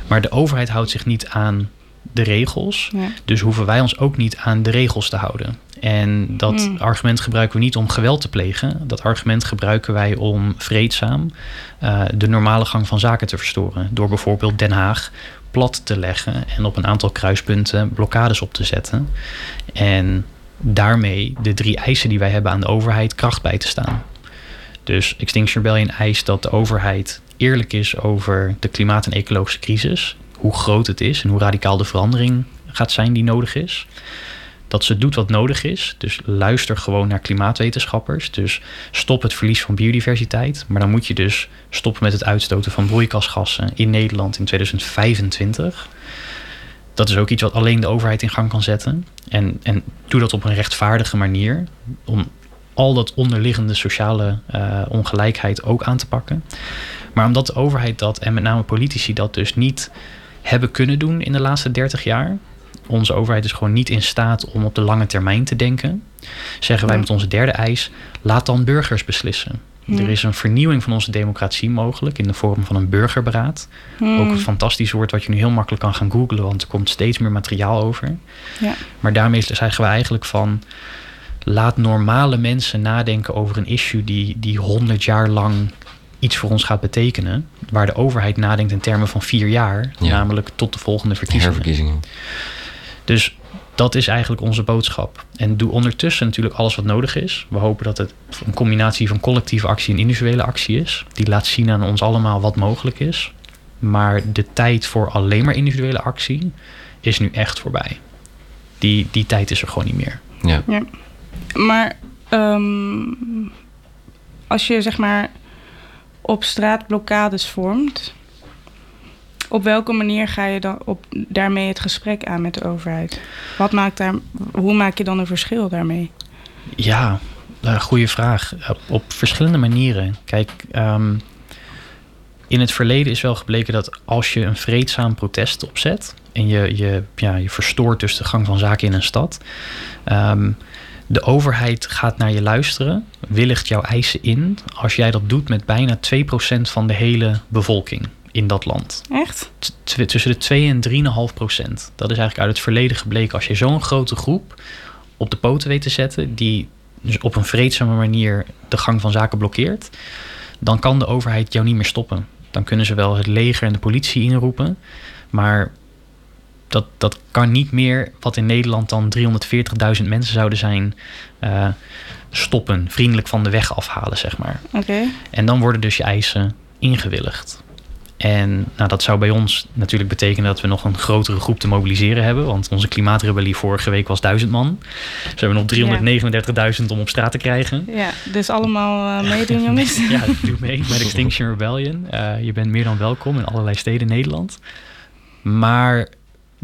Maar de overheid houdt zich niet aan de regels. Ja. Dus hoeven wij ons ook niet aan de regels te houden. En dat Hmm. argument gebruiken we niet om geweld te plegen. Dat argument gebruiken wij om vreedzaam eh, de normale gang van zaken te verstoren. Door bijvoorbeeld Den Haag plat te leggen en op een aantal kruispunten blokkades op te zetten. En daarmee de drie eisen die wij hebben aan de overheid kracht bij te staan. Dus Extinction Rebellion eist dat de overheid eerlijk is over de klimaat- en ecologische crisis. Hoe groot het is en hoe radicaal de verandering gaat zijn die nodig is. Dat ze doet wat nodig is. Dus luister gewoon naar klimaatwetenschappers. Dus stop het verlies van biodiversiteit. Maar dan moet je dus stoppen met het uitstoten van broeikasgassen in Nederland in 2025. Dat is ook iets wat alleen de overheid in gang kan zetten. En, en doe dat op een rechtvaardige manier. Om al dat onderliggende sociale eh, ongelijkheid ook aan te pakken. Maar omdat de overheid dat en met name politici dat dus niet hebben kunnen doen in de laatste 30 jaar. Onze overheid is gewoon niet in staat om op de lange termijn te denken. Zeggen wij met onze derde eis: laat dan burgers beslissen. Ja. Er is een vernieuwing van onze democratie mogelijk in de vorm van een burgerberaad. Hmm. Ook een fantastisch woord wat je nu heel makkelijk kan gaan googlen, want er komt steeds meer materiaal over. Ja. Maar daarmee zeggen we eigenlijk van laat normale mensen nadenken over een issue die, die 100 jaar lang iets voor ons gaat betekenen. Waar de overheid nadenkt in termen van vier jaar, Ja. namelijk tot de volgende verkiezingen. Dus dat is eigenlijk onze boodschap. En doe ondertussen natuurlijk alles wat nodig is. We hopen dat het een combinatie van collectieve actie en individuele actie is. Die laat zien aan ons allemaal wat mogelijk is. Maar de tijd voor alleen maar individuele actie is nu echt voorbij. Die, die tijd is er gewoon niet meer. Ja. Maar ehm, als je zeg maar op straat blokkades vormt, op welke manier ga je dan op, daarmee het gesprek aan met de overheid? Wat maakt daar, hoe maak je dan een verschil daarmee? Ja, Uh, goeie vraag. Op, op, verschillende manieren. Kijk, um, in het verleden is wel gebleken dat als je een vreedzaam protest opzet en je, je, ja, je verstoort dus de gang van zaken in een stad, um, de overheid gaat naar je luisteren, willigt jouw eisen in als jij dat doet met bijna 2% van de hele bevolking in dat land. Echt? T tussen de 2 en 3,5 procent. Dat is eigenlijk uit het verleden gebleken. Als je zo'n grote groep op de poten weet te zetten, die dus op een vreedzame manier de gang van zaken blokkeert, dan kan de overheid jou niet meer stoppen. Dan kunnen ze wel het leger en de politie inroepen, maar dat, dat kan niet meer wat in Nederland dan 340.000 mensen zouden zijn, uh, stoppen, vriendelijk van de weg afhalen, zeg maar. Oké. En dan worden dus je eisen ingewilligd. En nou, dat zou bij ons natuurlijk betekenen dat we nog een grotere groep te mobiliseren hebben. Want onze klimaatrebellie vorige week was 1000 man. Dus we hebben nog 339.000 om op straat te krijgen. Ja, dus allemaal uh, meedoen jongens. ja, doe mee met Extinction Rebellion. Uh, je bent meer dan welkom in allerlei steden in Nederland. Maar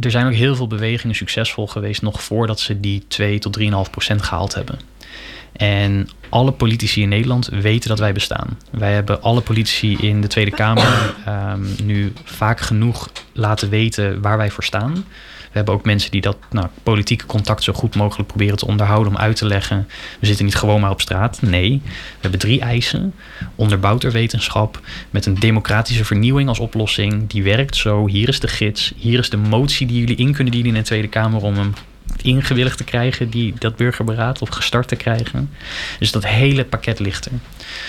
er zijn ook heel veel bewegingen succesvol geweest nog voordat ze die 2 tot 3,5 procent gehaald hebben. En alle politici in Nederland weten dat wij bestaan. Wij hebben alle politici in de Tweede Kamer um, nu vaak genoeg laten weten waar wij voor staan. We hebben ook mensen die dat nou, politieke contact zo goed mogelijk proberen te onderhouden om uit te leggen. We zitten niet gewoon maar op straat. Nee, we hebben drie eisen. Onderbouwd wetenschap. Met een democratische vernieuwing als oplossing. Die werkt zo. Hier is de gids. Hier is de motie die jullie in kunnen dienen in de Tweede Kamer om hem ingewilligd te krijgen, die, dat burgerberaad, of gestart te krijgen. Dus dat hele pakket ligt er.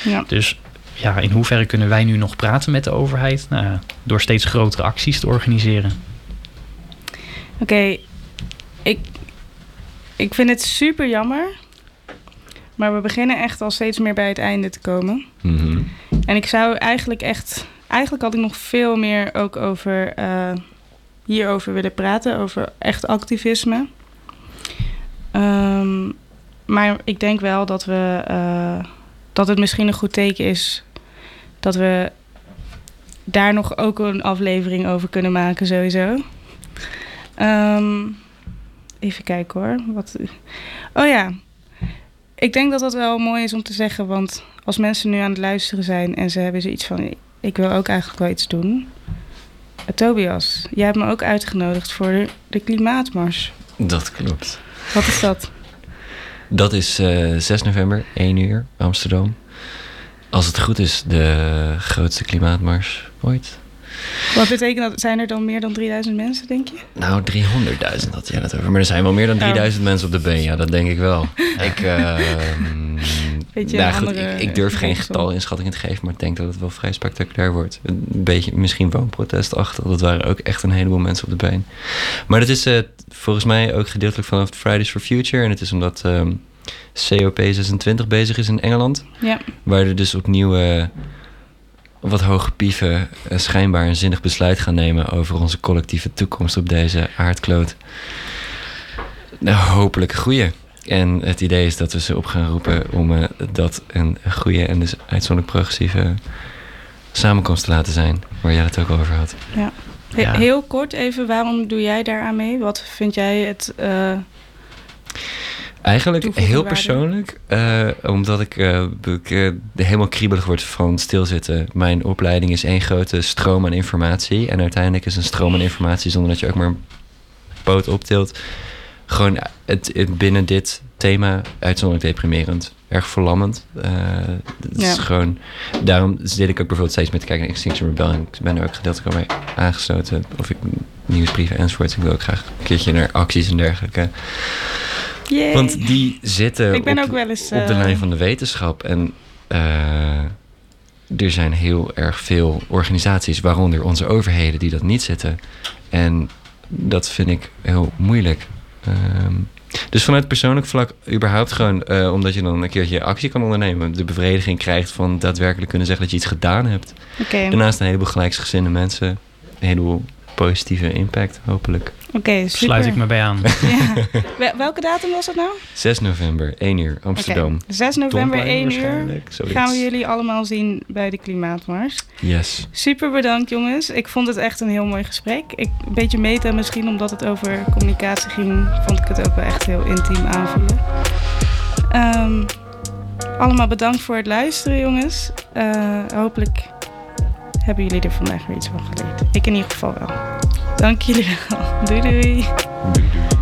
Ja. Dus ja, in hoeverre kunnen wij nu nog praten met de overheid? Nou, door steeds grotere acties te organiseren. Oké, ik, ik vind het super jammer. Maar we beginnen echt al steeds meer bij het einde te komen. Mm -hmm. En ik zou eigenlijk echt. Eigenlijk had ik nog veel meer ook over. Uh, hierover willen praten. Over echt activisme. Um, maar ik denk wel dat we. Uh, dat het misschien een goed teken is. Dat we daar nog ook een aflevering over kunnen maken, sowieso. Um, even kijken hoor. Wat... Oh ja. Ik denk dat dat wel mooi is om te zeggen. Want als mensen nu aan het luisteren zijn en ze hebben zoiets van: ik wil ook eigenlijk wel iets doen. Uh, Tobias, jij hebt me ook uitgenodigd voor de klimaatmars. Dat klopt. Wat is dat? Dat is uh, 6 november, 1 uur, Amsterdam. Als het goed is, de grootste klimaatmars ooit. Wat betekent dat? Zijn er dan meer dan 3000 mensen, denk je? Nou, 300.000 had jij het over. Maar er zijn wel meer dan 3000 oh. mensen op de been. Ja, dat denk ik wel. ik, uh, Beetje nou, goed, ik, ik, durf geen getalinschatting te geven, maar ik denk dat het wel vrij spectaculair wordt. Een beetje, misschien woonprotestachtig. Dat waren ook echt een heleboel mensen op de been. Maar dat is uh, volgens mij ook gedeeltelijk vanaf Fridays for Future. En het is omdat um, COP26 bezig is in Engeland. Ja. Waar er dus opnieuw... Uh, wat hoge pieven uh, schijnbaar een zinnig besluit gaan nemen over onze collectieve toekomst op deze aardkloot. Nou, hopelijk een goede. En het idee is dat we ze op gaan roepen om uh, dat een goede en dus uitzonderlijk progressieve samenkomst te laten zijn. Waar jij het ook over had. Ja. He ja. Heel kort even, waarom doe jij daaraan mee? Wat vind jij het... Uh... Eigenlijk heel persoonlijk, uh, omdat ik, uh, ik uh, helemaal kriebelig word van stilzitten. Mijn opleiding is één grote stroom aan informatie. En uiteindelijk is een stroom aan informatie zonder dat je ook maar een poot optilt. Gewoon het, het binnen dit thema uitzonderlijk deprimerend. Erg verlammend. het ja. is gewoon, daarom zit ik ook bijvoorbeeld steeds met te kijken naar Extinction Rebellion. Ik ben er ook gedeeltelijk al mee aangesloten. Of ik nieuwsbrieven enzovoort. Ik wil ook graag een keertje naar acties en dergelijke. Yay. Want die zitten ik ben op, ook wel eens, op de lijn van de wetenschap. En uh, er zijn heel erg veel organisaties, waaronder onze overheden, die dat niet zitten. En dat vind ik heel moeilijk. Um, dus vanuit persoonlijk vlak, überhaupt gewoon, uh, omdat je dan een keertje actie kan ondernemen. De bevrediging krijgt van daadwerkelijk kunnen zeggen dat je iets gedaan hebt. Okay. Daarnaast een heleboel gelijksgezinde mensen, een heleboel positieve impact, hopelijk. Oké, okay, super. Sluit ik me bij aan. ja. Welke datum was het nou? 6 november, 1 uur, Amsterdam. Okay. 6 november, 1 uur zoiets. gaan we jullie allemaal zien bij de Klimaatmars. Yes. Super bedankt jongens. Ik vond het echt een heel mooi gesprek. Ik, een beetje meta misschien, omdat het over communicatie ging, vond ik het ook wel echt heel intiem aanvoelen. Um, allemaal bedankt voor het luisteren, jongens. Uh, hopelijk hebben jullie er vandaag weer iets van geleerd. Ik in ieder geval wel. Dank jullie wel. Doei doei. Doei doei.